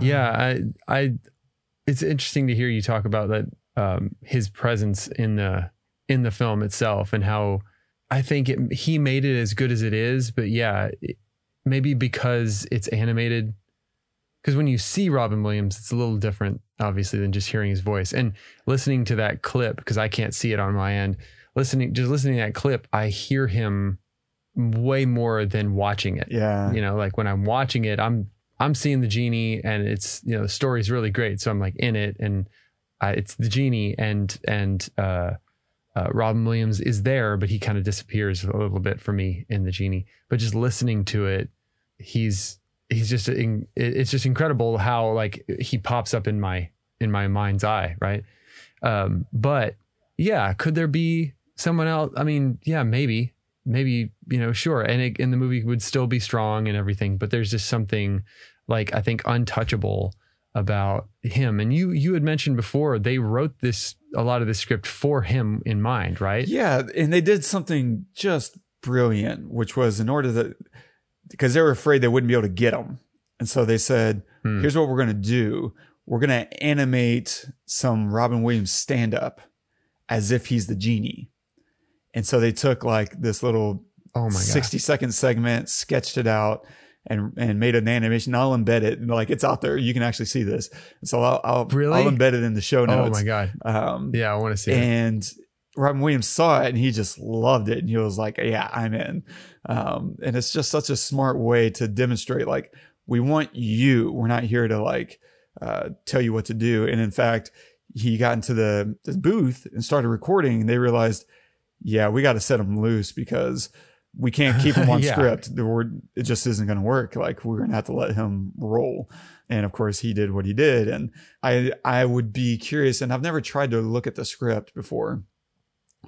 Yeah, I I it's interesting to hear you talk about that um his presence in the in the film itself and how I think it, he made it as good as it is, but yeah, it, maybe because it's animated because when you see Robin Williams, it's a little different, obviously, than just hearing his voice and listening to that clip because I can't see it on my end. Listening, just listening to that clip, I hear him way more than watching it Yeah. you know like when i'm watching it i'm i'm seeing the genie and it's you know the story's really great so i'm like in it and uh, it's the genie and and uh uh, Robin Williams is there, but he kind of disappears a little bit for me in the genie. But just listening to it, he's he's just in, it's just incredible how like he pops up in my in my mind's eye, right? Um, but yeah, could there be someone else? I mean, yeah, maybe, maybe you know, sure, and and the movie would still be strong and everything. But there's just something like I think untouchable about him. And you you had mentioned before they wrote this a lot of the script for him in mind, right? Yeah, and they did something just brilliant, which was in order that because they were afraid they wouldn't be able to get him, and so they said, Hmm. "Here's what we're going to do: we're going to animate some Robin Williams stand up as if he's the genie." And so they took like this little Oh my god. 60 second segment, sketched it out, and and made an animation. I'll embed it. and, Like it's out there. You can actually see this. So I'll I'll, Really? I'll embed it in the show notes. Oh my god. Um, Yeah, I want to see it. and Robin Williams saw it and he just loved it. And he was like, yeah, I'm in. Um, and it's just such a smart way to demonstrate like, we want you. We're not here to like, uh, tell you what to do. And in fact, he got into the, the booth and started recording and they realized, yeah, we got to set him loose because we can't keep him on Yeah. script. The word, it just isn't going to work. Like we're going to have to let him roll. And of course he did what he did. And I, I would be curious and I've never tried to look at the script before,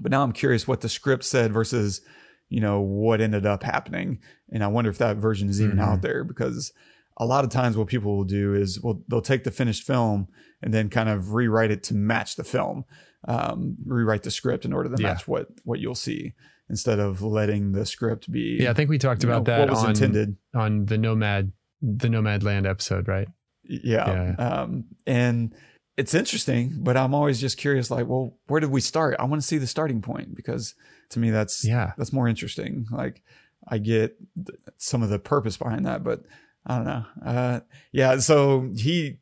but now I'm curious what the script said versus, you know, what ended up happening. And I wonder if that version is even Mhm. out there because a lot of times what people will do is well, they'll take the finished film and then kind of rewrite it to match the film, um, rewrite the script in order to Yeah. match what, what you'll see instead of letting the script be, Yeah, I think we talked you know, about that what was on intended. on the Nomad the Nomadland episode, right? Yeah. Um, and it's interesting, but I'm always just curious, like, well, where did we start? I want to see the starting point because to me, that's, Yeah. that's more interesting. Like I get th- some of the purpose behind that, but I don't know. Uh, yeah. So he,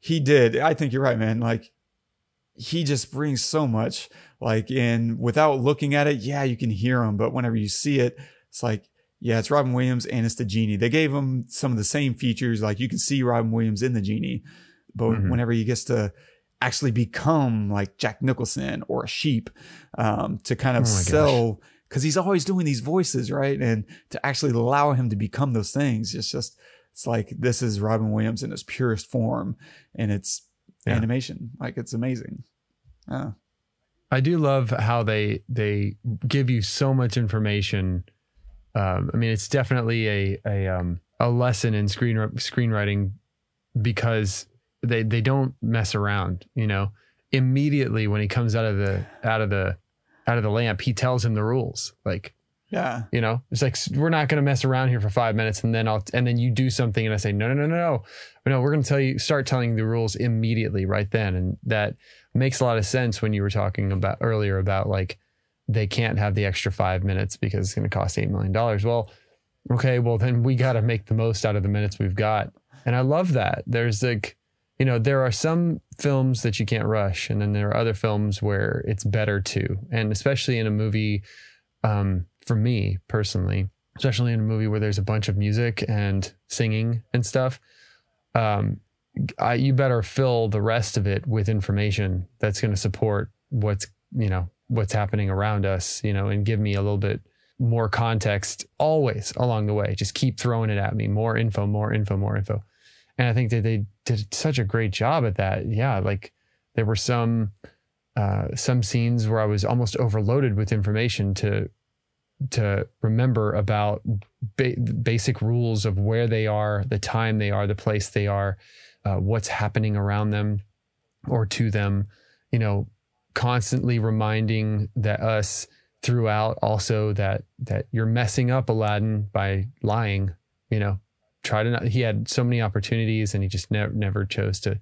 he did. I think you're right, man. Like he just brings so much like in without looking at it. Yeah, you can hear him, but whenever you see it, it's like, yeah, it's Robin Williams and it's the genie. They gave him some of the same features. Like you can see Robin Williams in the genie, but Mhm. whenever he gets to actually become like Jack Nicholson or a sheep, um, to kind of Oh sell, cause he's always doing these voices, right? And to actually allow him to become those things, it's just, it's like, this is Robin Williams in his purest form and it's Yeah. animation. Like it's amazing. Oh, I do love how they they give you so much information. Um, I mean, it's definitely a a um, a lesson in screen screenwriting because they they don't mess around. You know, immediately when he comes out of the out of the out of the lamp, he tells him the rules. Like yeah. you know, it's like we're not going to mess around here for five minutes, and then I'll and then you do something, and I say no, no, no, no, no, no. We're going to tell you, start telling the rules immediately, right then, and that makes a lot of sense when you were talking about earlier about like they can't have the extra five minutes because it's going to cost eight million dollars. Well, okay, well then we got to make the most out of the minutes we've got, and I love that. There's like, you know, there are some films that you can't rush, and then there are other films where it's better to, and especially in a movie um, for me personally, especially in a movie where there's a bunch of music and singing and stuff, um, I, you better fill the rest of it with information that's going to support what's you know what's happening around us, you know, and give me a little bit more context always along the way. Just keep throwing it at me. More info, more info, more info. And I think that they did such a great job at that. Yeah, like there were some uh, some scenes where I was almost overloaded with information to to remember about ba- basic rules of where they are, the time they are, the place they are, uh, what's happening around them or to them. You know, constantly reminding that us throughout also that that you're messing up Aladdin by lying. You know, try to not. He had so many opportunities and he just never never chose to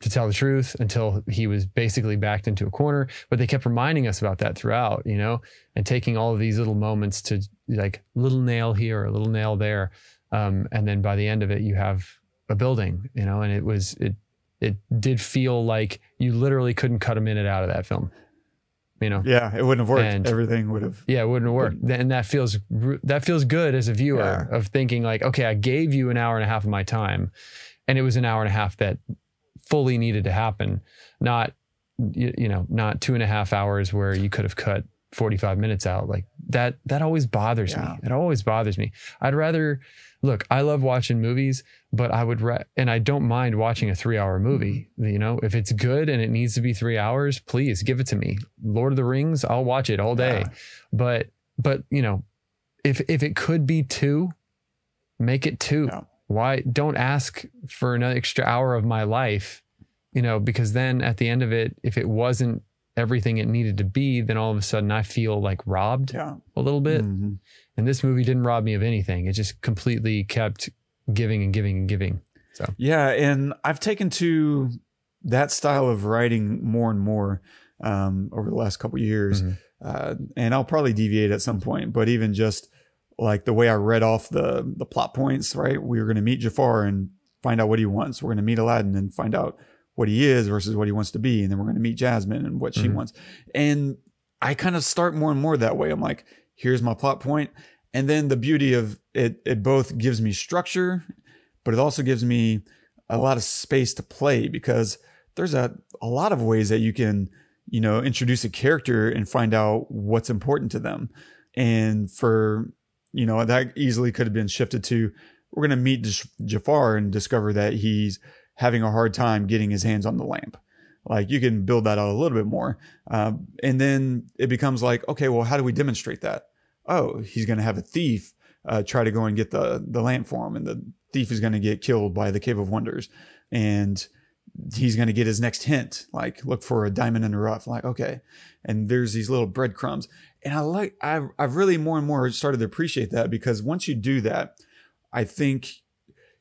to tell the truth until he was basically backed into a corner. But they kept reminding us about that throughout, you know, and taking all of these little moments to like little nail here, a little nail there. Um, and then by the end of it, you have a building, you know, and it was, it, it did feel like you literally couldn't cut a minute out of that film, you know? Yeah, it wouldn't have worked. And- Everything would have. Yeah, it wouldn't work. And that feels that feels good as a viewer Yeah. of thinking like, okay, I gave you an hour and a half of my time, and it was an hour and a half that fully needed to happen, not you, you know, not two and a half hours where you could have cut forty five minutes out. Like that that always bothers Yeah. me. It always bothers me. I'd rather look. I love watching movies, but I would ra- and I don't mind watching a three hour movie. Mm-hmm. You know, if it's good and it needs to be three hours, please give it to me. Lord of the Rings, I'll watch it all day Yeah. but but you know if if it could be two make it two Yeah. Why don't ask for an extra hour of my life you know because then at the end of it if it wasn't everything it needed to be then all of a sudden i feel like robbed Yeah. a little bit Mhm. and this movie didn't rob me of anything it just completely kept giving and giving and giving so Yeah, and I've taken to that style of writing more and more um, over the last couple of years, Mhm. uh, and I'll probably deviate at some point. But even just like the way I read off the the plot points, right? We were going to meet Jafar and find out what he wants. We're going to meet Aladdin and find out what he is versus what he wants to be, and then we're going to meet Jasmine and what she Mhm. wants. And I kind of start more and more that way. I'm like, here's my plot point, and then the beauty of it, it both gives me structure but it also gives me a lot of space to play because there's a, a lot of ways that you can, you know, introduce a character and find out what's important to them. And for, you know, that easily could have been shifted to we're going to meet Jafar and discover that he's having a hard time getting his hands on the lamp. Like you can build that out a little bit more. Um, and then it becomes like, okay, well, how do we demonstrate that? Oh, he's going to have a thief uh, try to go and get the, the lamp for him. And the thief is going to get killed by the Cave of Wonders. And he's going to get his next hint, like look for a diamond in the rough. Like, okay. And there's these little breadcrumbs. And I like, I've, I've really more and more started to appreciate that because once you do that, I think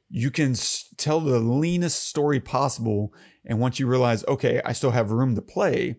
you can tell the leanest story possible. And once you realize, okay, I still have room to play,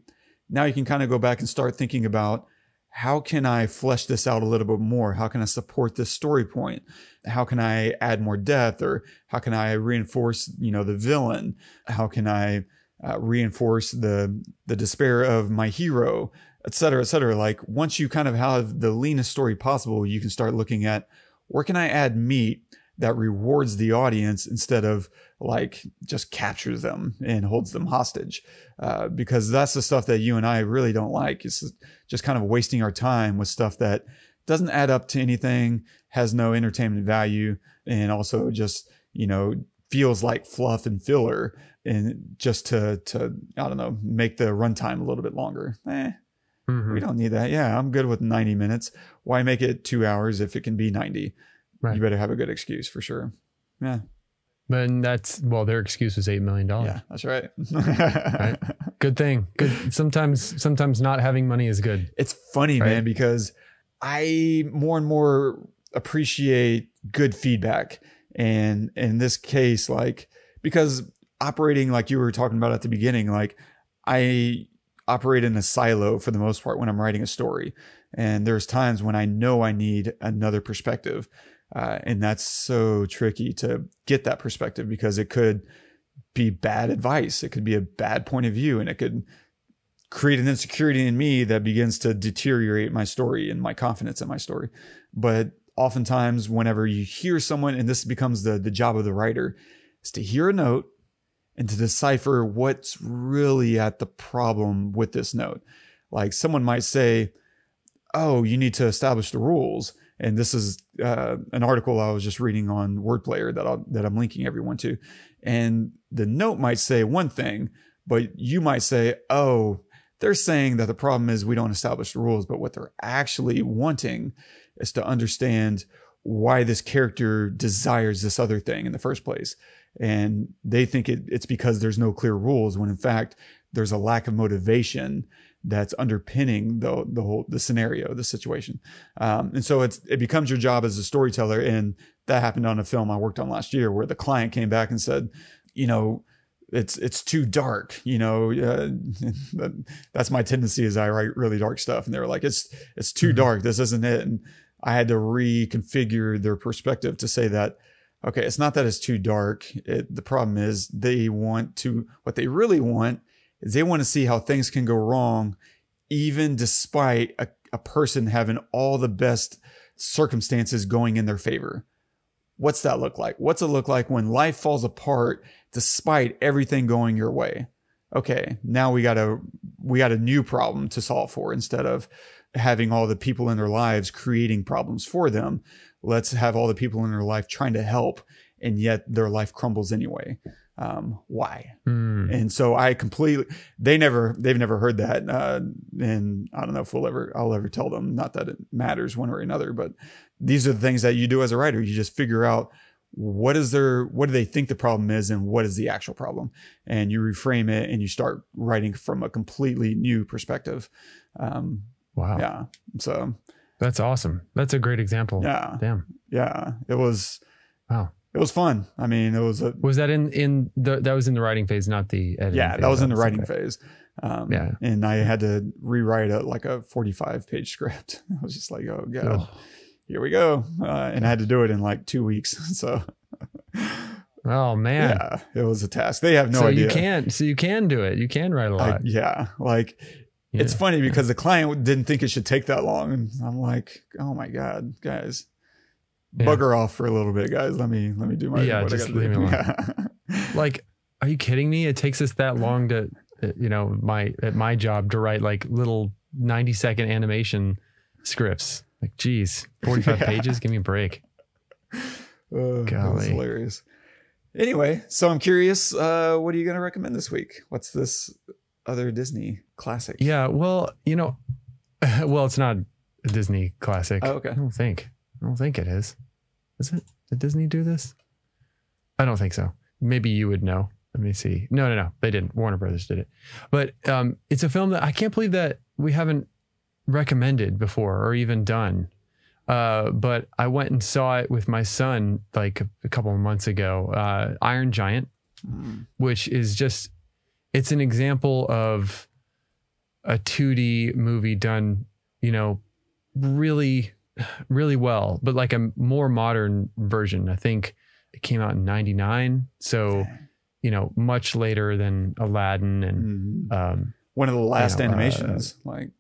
now you can kind of go back and start thinking about how can I flesh this out a little bit more? How can I support this story point? How can I add more depth or how can I reinforce, you know, the villain? How can I uh, reinforce the, the despair of my hero, et cetera, et cetera. Like once you kind of have the leanest story possible, you can start looking at where can I add meat that rewards the audience instead of like just captures them and holds them hostage. Uh, because that's the stuff that you and I really don't like. It's just kind of wasting our time with stuff that doesn't add up to anything, has no entertainment value, and also just, you know, feels like fluff and filler and just to to I don't know, make the runtime a little bit longer. Eh, Mhm. we don't need that. Yeah, I'm good with 90 minutes. Why make it 2 hours if it can be 90? Right. You better have a good excuse for sure. Yeah. but that's well their excuse was eight million dollars Yeah, that's right. good thing good sometimes sometimes not having money is good It's funny, Right? man, because I more and more appreciate good feedback. And in this case, like, because operating like you were talking about at the beginning, like, I operate in a silo for the most part when I'm writing a story. And there's times when I know I need another perspective. Uh, and that's so tricky to get that perspective because it could be bad advice. It could be a bad point of view and it could create an insecurity in me that begins to deteriorate my story and my confidence in my story. But oftentimes, whenever you hear someone, and this becomes the, the job of the writer, is to hear a note and to decipher what's really at the problem with this note. Like someone might say, "Oh, you need to establish the rules." And this is uh, an article I was just reading on Wordplayer that I'll, that I'm linking everyone to, and the note might say one thing, but you might say, "Oh, they're saying that the problem is we don't establish the rules," but what they're actually wanting is to understand why this character desires this other thing in the first place. And they think it, it's because there's no clear rules when in fact there's a lack of motivation that's underpinning the the whole the scenario, the situation. Um, and so it's it becomes your job as a storyteller. And that happened on a film I worked on last year where the client came back and said, you know, it's it's too dark you know uh, that's my tendency is i write really dark stuff. And they were like it's it's too dark. This isn't it. And i had to reconfigure their perspective to say that okay it's not that it's too dark. It, the problem is they want to what they really want they want to see how things can go wrong even despite a, a person having all the best circumstances going in their favor what's that look like what's it look like when life falls apart despite everything going your way. Okay, now we got a we got a new problem to solve for instead of having all the people in their lives creating problems for them. Let's have all the people in their life trying to help, and yet their life crumbles anyway. Um, why? Mm. And so I completely they never they've never heard that, uh, and I don't know if we'll ever I'll ever tell them. Not that it matters one way or another, but these are the things that you do as a writer. You just figure out what is their what do they think the problem is and what is the actual problem and you reframe it and you start writing from a completely new perspective um Wow. yeah so That's awesome. That's a great example. yeah Damn. yeah it was Wow. It was fun i mean it was a Was that in in the that was in the writing phase, not the editing? yeah phase, that was in the okay. writing phase um Yeah. and i had to rewrite a like a 45 page script i was just like oh god Ugh. here we go uh, and i had to do it in like two weeks so Oh man. yeah it was a task they have no so idea you can so you can do it. You can write a I- lot. yeah like it's funny because the client didn't think it should take that long and i'm like oh my god guys Yeah. bugger off for a little bit guys let me let me do my Yeah, just leave me alone. Yeah. like are you kidding me? It takes us that long to uh, you know, my at my job to write like little 90 second animation scripts. Like geez, 45 Yeah. pages, give me a break. Oh, that was Golly. hilarious anyway so i'm curious uh what are you going to recommend this week what's this other disney classic Yeah, well, you know, well, it's not a Disney classic. Oh, okay. I don't think. I don't think it is. Is it? Did Disney do this? I don't think so. Maybe you would know. Let me see. No, no, no. They didn't. Warner Brothers did it. But um, it's a film that I can't believe that we haven't recommended before or even done. Uh, but I went and saw it with my son like a, couple of months ago. Uh, Iron Giant, Mm. which is just it's an example of a 2D movie done, you know, really, really well, but like a more modern version. I think it came out in 99. So, you know, much later than Aladdin and, Mhm. um, one of the last know, uh, animations like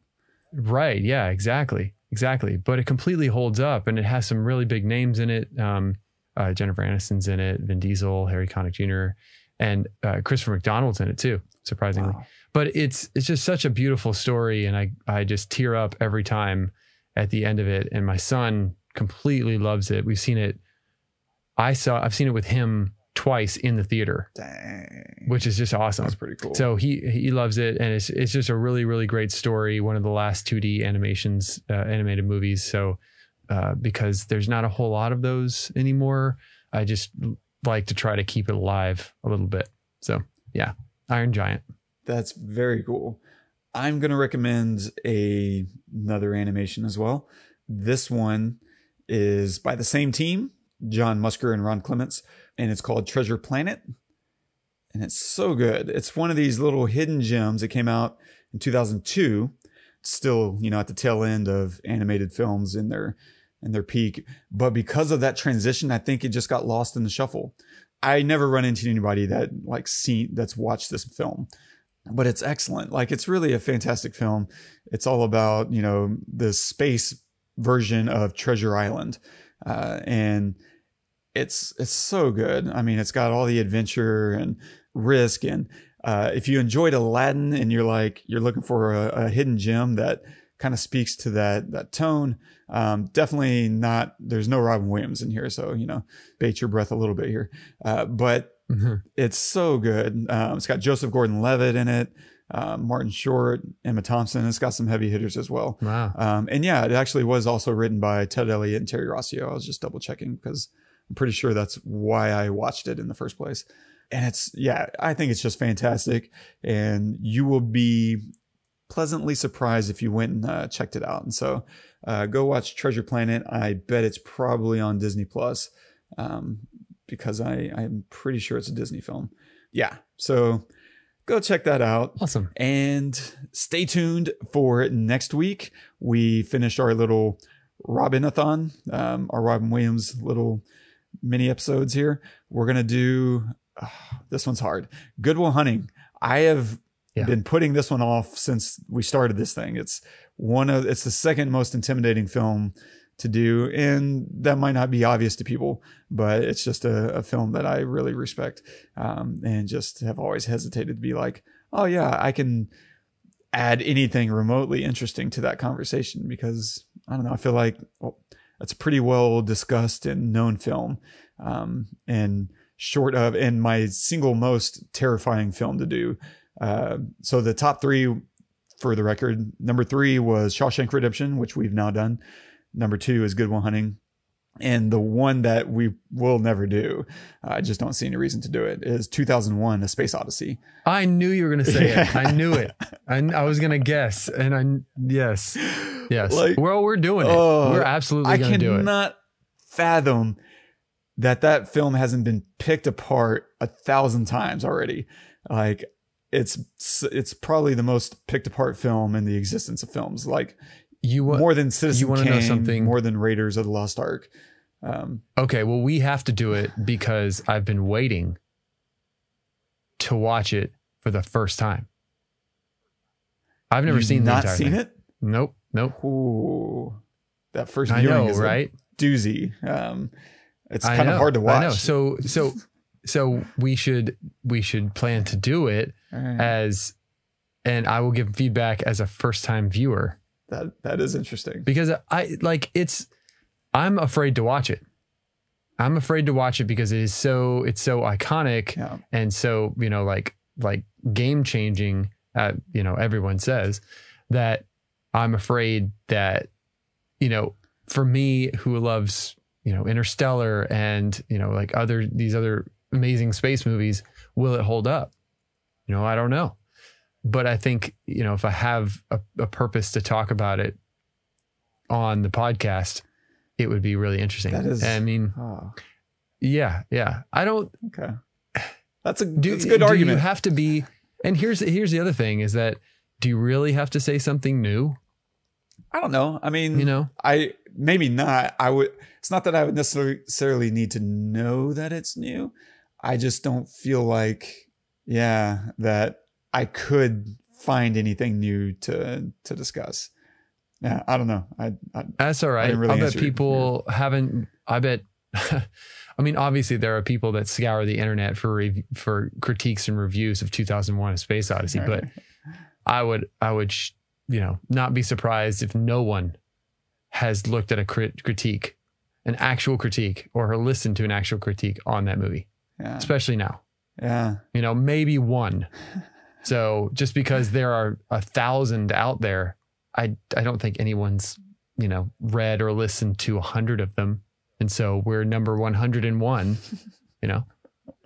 right. Yeah, exactly. Exactly. But it completely holds up and it has some really big names in it. Um, uh, Jennifer Aniston's in it, Vin Diesel, Harry Connick Jr., and uh, Christopher McDonald's in it too, surprisingly. wow. but it's it's just such a beautiful story and i i just tear up every time at the end of it and my son completely loves it. We've seen it i saw i've seen it with him twice in the theater. Dang. Which is just awesome. That's pretty cool. So he he loves it and it's it's just a really really great story one of the last 2d animations uh, animated movies. So uh, because there's not a whole lot of those anymore i just like to try to keep it alive a little bit. So yeah iron giant. That's very cool. I'm going to recommend a, another animation as well. This one is by the same team, John Musker and Ron Clements, and it's called Treasure Planet. And it's so good. It's one of these little hidden gems that came out in 2002, still, you know, at the tail end of animated films in their in their peak, but because of that transition, I think it just got lost in the shuffle. I never run into anybody that like seen that's watched this film but it's excellent. Like it's really a fantastic film. It's all about you know the space version of Treasure Island, uh, and it's it's so good. I mean, it's got all the adventure and risk, and uh, if you enjoyed Aladdin and you're like you're looking for a, a hidden gem that kind of speaks to that that tone, um, definitely not. There's no Robin Williams in here, so you know, bait your breath a little bit here. Uh, but Mhm. it's so good. Um, it's got Joseph Gordon-Levitt in it, uh, Martin Short, Emma Thompson. It's got some heavy hitters as well. Wow. Um, and yeah, it actually was also written by Ted Elliott and Terry Rossio. I was just double checking because I'm pretty sure that's why I watched it in the first place. And it's, yeah, I think it's just fantastic. And you will be pleasantly surprised if you went and uh, checked it out. And so uh, go watch Treasure Planet. I bet it's probably on Disney Plus um, because I, I'm pretty sure it's a Disney film. Yeah. So go check that out. Awesome. And stay tuned for next week. We finished our little Robinathon, um, our Robin Williams little mini episodes here. We're going to do ah, this one's hard. Good Will Hunting. I have Yeah. been putting this one off since we started this thing. It's one of it's the second most intimidating film to do and that might not be obvious to people but it's just a, a film that i really respect um, and just have always hesitated to be like oh yeah i can add anything remotely interesting to that conversation because i don't know i feel like well, it's a pretty well discussed and known film um, and short of and my single most terrifying film to do uh, so the top three for the record number three was shawshank redemption which we've now done Number two is Good Will Hunting. And the one that we will never do, I just don't see any reason to do it, is 2001 A Space Odyssey. I knew you were going to say it. I knew it. I, I was going to guess. And I, yes. Yes. Like, well, we're doing it. oh, we're absolutely going to do it. I cannot fathom that that film hasn't been picked apart a thousand times already. Like, it's it's probably the most picked apart film in the existence of films. Like You want, more than Citizen you wanna know Kane, something? more than Raiders of the Lost Ark. Um, Okay, well, we have to do it because I've been waiting to watch it for the first time. I've never seen the not entire seen thing. it. Nope, nope. Ooh, that first I viewing know, is a right? doozy. Um, it's kind of hard to watch. I know. So, so, so we should we should plan to do it right. as, and I will give feedback as a first time viewer that that is interesting. because I like it's. I'm afraid to watch it. I'm afraid to watch it because it is so it's so iconic Yeah. and so you know like like game changing uh, you know everyone says that i'm afraid that you know for me who loves you know interstellar and you know like other these other amazing space movies will it hold up you know i don't know but i think you know if i have a, a purpose to talk about it on the podcast it would be really interesting That is- i mean Oh, yeah yeah i don't okay. That's a do, that's a good do argument. you have to be and here's here's the other thing is that do you really have to say something new I don't know. I mean, you know I maybe not. I would. It's not that I would necessarily need to know that it's new. I just don't feel like, yeah, that I could find anything new to to discuss. Yeah, I don't know. I, I that's all right didn't really i bet people haven't i bet i mean obviously there are people that scour the internet for rev- for critiques and reviews of 2001 a space odyssey but i would i would sh- you know not be surprised if no one has looked at a crit- critique an actual critique or listened to an actual critique on that movie yeah, especially now yeah, you know, maybe one. So just because there are a thousand out there, I I don't think anyone's you know read or listened to a hundred of them, and so we're number one hundred and one. You know,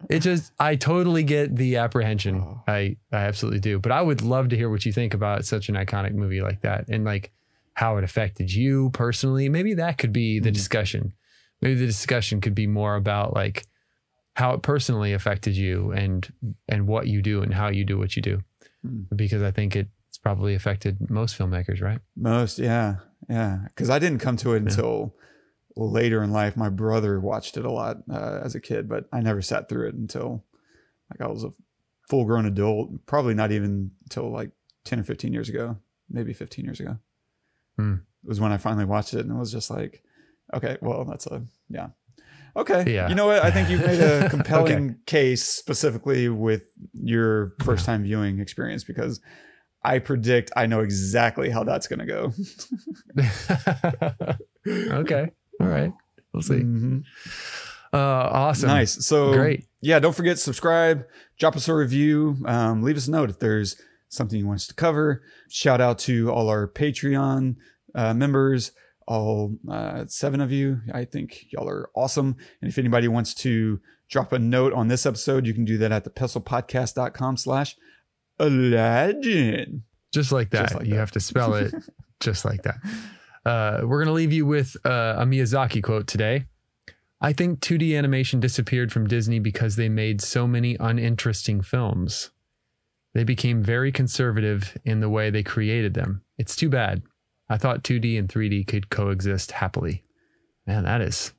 it just I totally get the apprehension. Oh. I I absolutely do. But I would love to hear what you think about such an iconic movie like that, and like how it affected you personally. Maybe that could be the Mm. discussion. Maybe the discussion could be more about like how it personally affected you and and what you do and how you do what you do Hmm. because i think it's probably affected most filmmakers right most, yeah, yeah. Because I didn't come to it until later in life. My brother watched it a lot uh, as a kid, but I never sat through it until like I was a full grown adult. Probably not even until like ten or fifteen years ago, maybe fifteen years ago. Hmm. was when I finally watched it, and it was just like, okay, well, that's a yeah. Okay. Yeah. You know what? I think you've made a compelling case specifically with your first time viewing experience because I predict I know exactly how that's going to go. okay. All right. We'll see. Mhm. Uh, awesome. Nice. So Great. Yeah, don't forget subscribe, drop us a review, um, leave us a note if there's something you want us to cover. Shout out to all our Patreon uh, members, all uh, seven of you. I think y'all are awesome. And if anybody wants to drop a note on this episode, you can do that at thepestlepodcast.com slash Aladdin. Just like that. Just like you that. have to spell it just like that. Uh, we're going to leave you with uh, a Miyazaki quote today. I think 2D animation disappeared from Disney because they made so many uninteresting films. They became very conservative in the way they created them. It's too bad. I thought 2D and 3D could coexist happily. Man, that is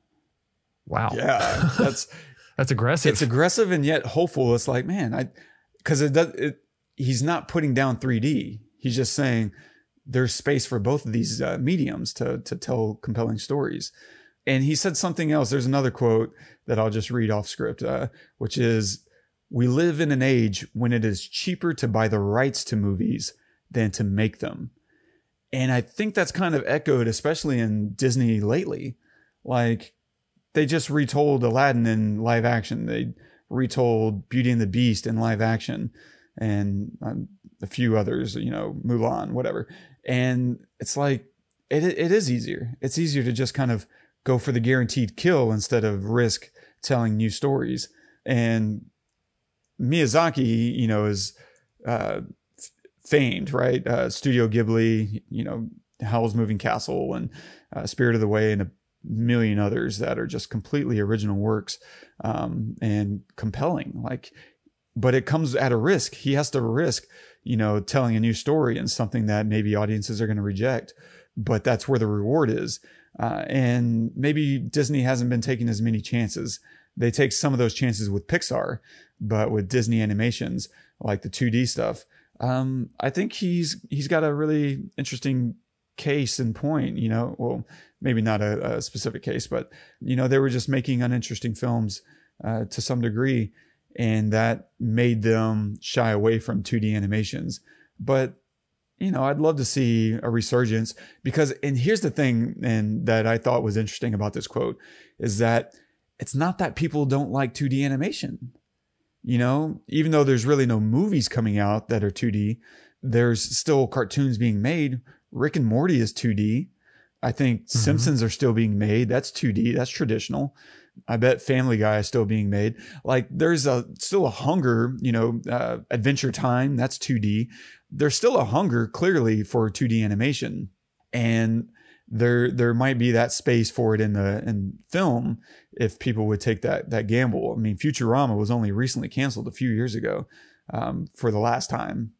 wow. Yeah, that's That's aggressive. it's aggressive and yet hopeful. It's like, man, I because it does it. He's not putting down 3D. He's just saying there's space for both of these uh, mediums to to tell compelling stories. And he said something else. There's another quote that I'll just read off script, uh, which is, "We live in an age when it is cheaper to buy the rights to movies than to make them." And I think that's kind of echoed, especially in Disney lately. Like they just retold Aladdin in live action. They retold Beauty and the Beast in live action, and um, a few others. You know, Mulan, whatever. And it's like it it is easier. It's easier to just kind of go for the guaranteed kill instead of risk telling new stories. And Miyazaki, you know, is uh, famed, right? Uh, Studio Ghibli, you know, Howl's Moving Castle and uh, Spirited Away and a million others that are just completely original works um, and compelling. Like, but it comes at a risk. He has to risk, you know, telling a new story and something that maybe audiences are going to reject. But that's where the reward is. Uh, and maybe Disney hasn't been taking as many chances. They take some of those chances with Pixar, but with Disney animations like the 2D stuff, um, I think he's he's got a really interesting case and point. You know, well, maybe not a, a specific case, but you know, they were just making uninteresting films uh, to some degree, and that made them shy away from 2D animations. But you know, I'd love to see a resurgence because, and here's the thing, and that I thought was interesting about this quote is that it's not that people don't like 2D animation. You know, even though there's really no movies coming out that are 2D, there's still cartoons being made. Rick and Morty is 2D. I think Simpsons are still being made. That's 2D. That's traditional. I bet Family Guy is still being made. Like there's a still a hunger, you know, uh, Adventure Time. That's 2D. There's still a hunger clearly for 2D animation, and there there might be that space for it in the in film if people would take that that gamble. I mean, Futurama was only recently canceled a few years ago um, for the last time,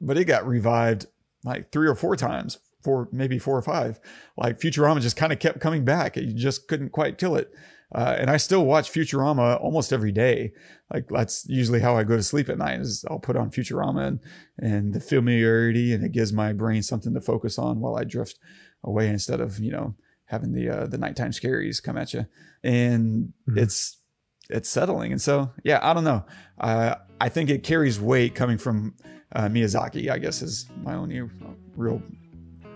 but it got revived like three or four times, four maybe four or five. Like Futurama just kind of kept coming back. You just couldn't quite kill it. Uh, and I still watch Futurama almost every day. Like that's usually how I go to sleep at night. Is I'll put on Futurama and, and the familiarity, and it gives my brain something to focus on while I drift away instead of you know having the uh, the nighttime scaries come at you. And it's it's settling. And so yeah, I don't know. Uh, I think it carries weight coming from uh, Miyazaki. I guess is my only real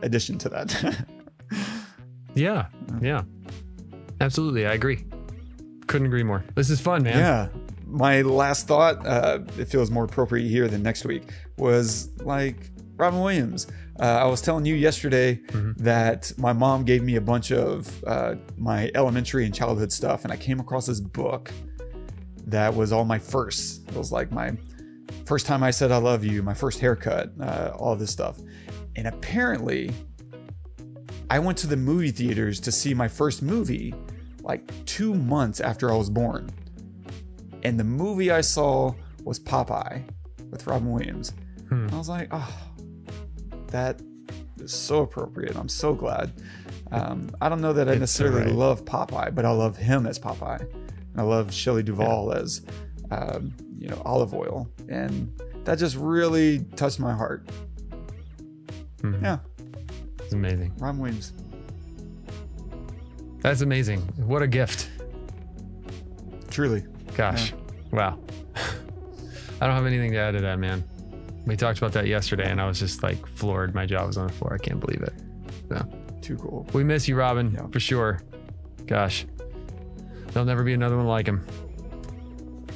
addition to that. yeah. Yeah. Absolutely. I agree. Couldn't agree more. This is fun, man. Yeah. My last thought, uh, it feels more appropriate here than next week, was like Robin Williams. Uh, I was telling you yesterday that my mom gave me a bunch of uh, my elementary and childhood stuff, and I came across this book that was all my firsts. It was like my first time I said I love you, my first haircut, uh, all this stuff. And apparently, I went to the movie theaters to see my first movie like two months after I was born. And the movie I saw was Popeye with Robin Williams. I was like, oh, that is so appropriate. I'm so glad. Um, I don't know that I It's necessarily alright. love Popeye, but I love him as Popeye. And I love Shelley Duvall as, um, you know, Olive Oyl. And that just really touched my heart. Mhm. Yeah, It's amazing. Ron Williams. That's amazing. What a gift. Truly. Gosh, wow. I don't have anything to add to that, man. We talked about that yesterday, and I was just like floored. My jaw was on the floor. I can't believe it. So Too cool. we miss you, Robin, Yeah. for sure. Gosh, there'll never be another one like him.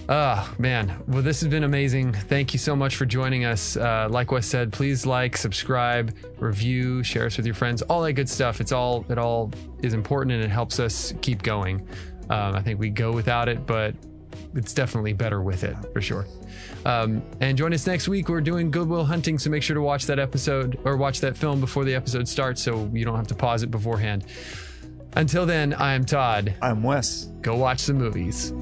Oh man, well this has been amazing. Thank you so much for joining us. Uh, like Wes said, please like, subscribe, review, share us with your friends, all that good stuff. It's all it all is important and it helps us keep going. Um, I think we go without it, but it's definitely better with it for sure. Um, and join us next week. We're doing Good Will Hunting, so make sure to watch that episode or watch that film before the episode starts, so you don't have to pause it beforehand. Until then, I am Todd. I'm Wes. Go watch some movies.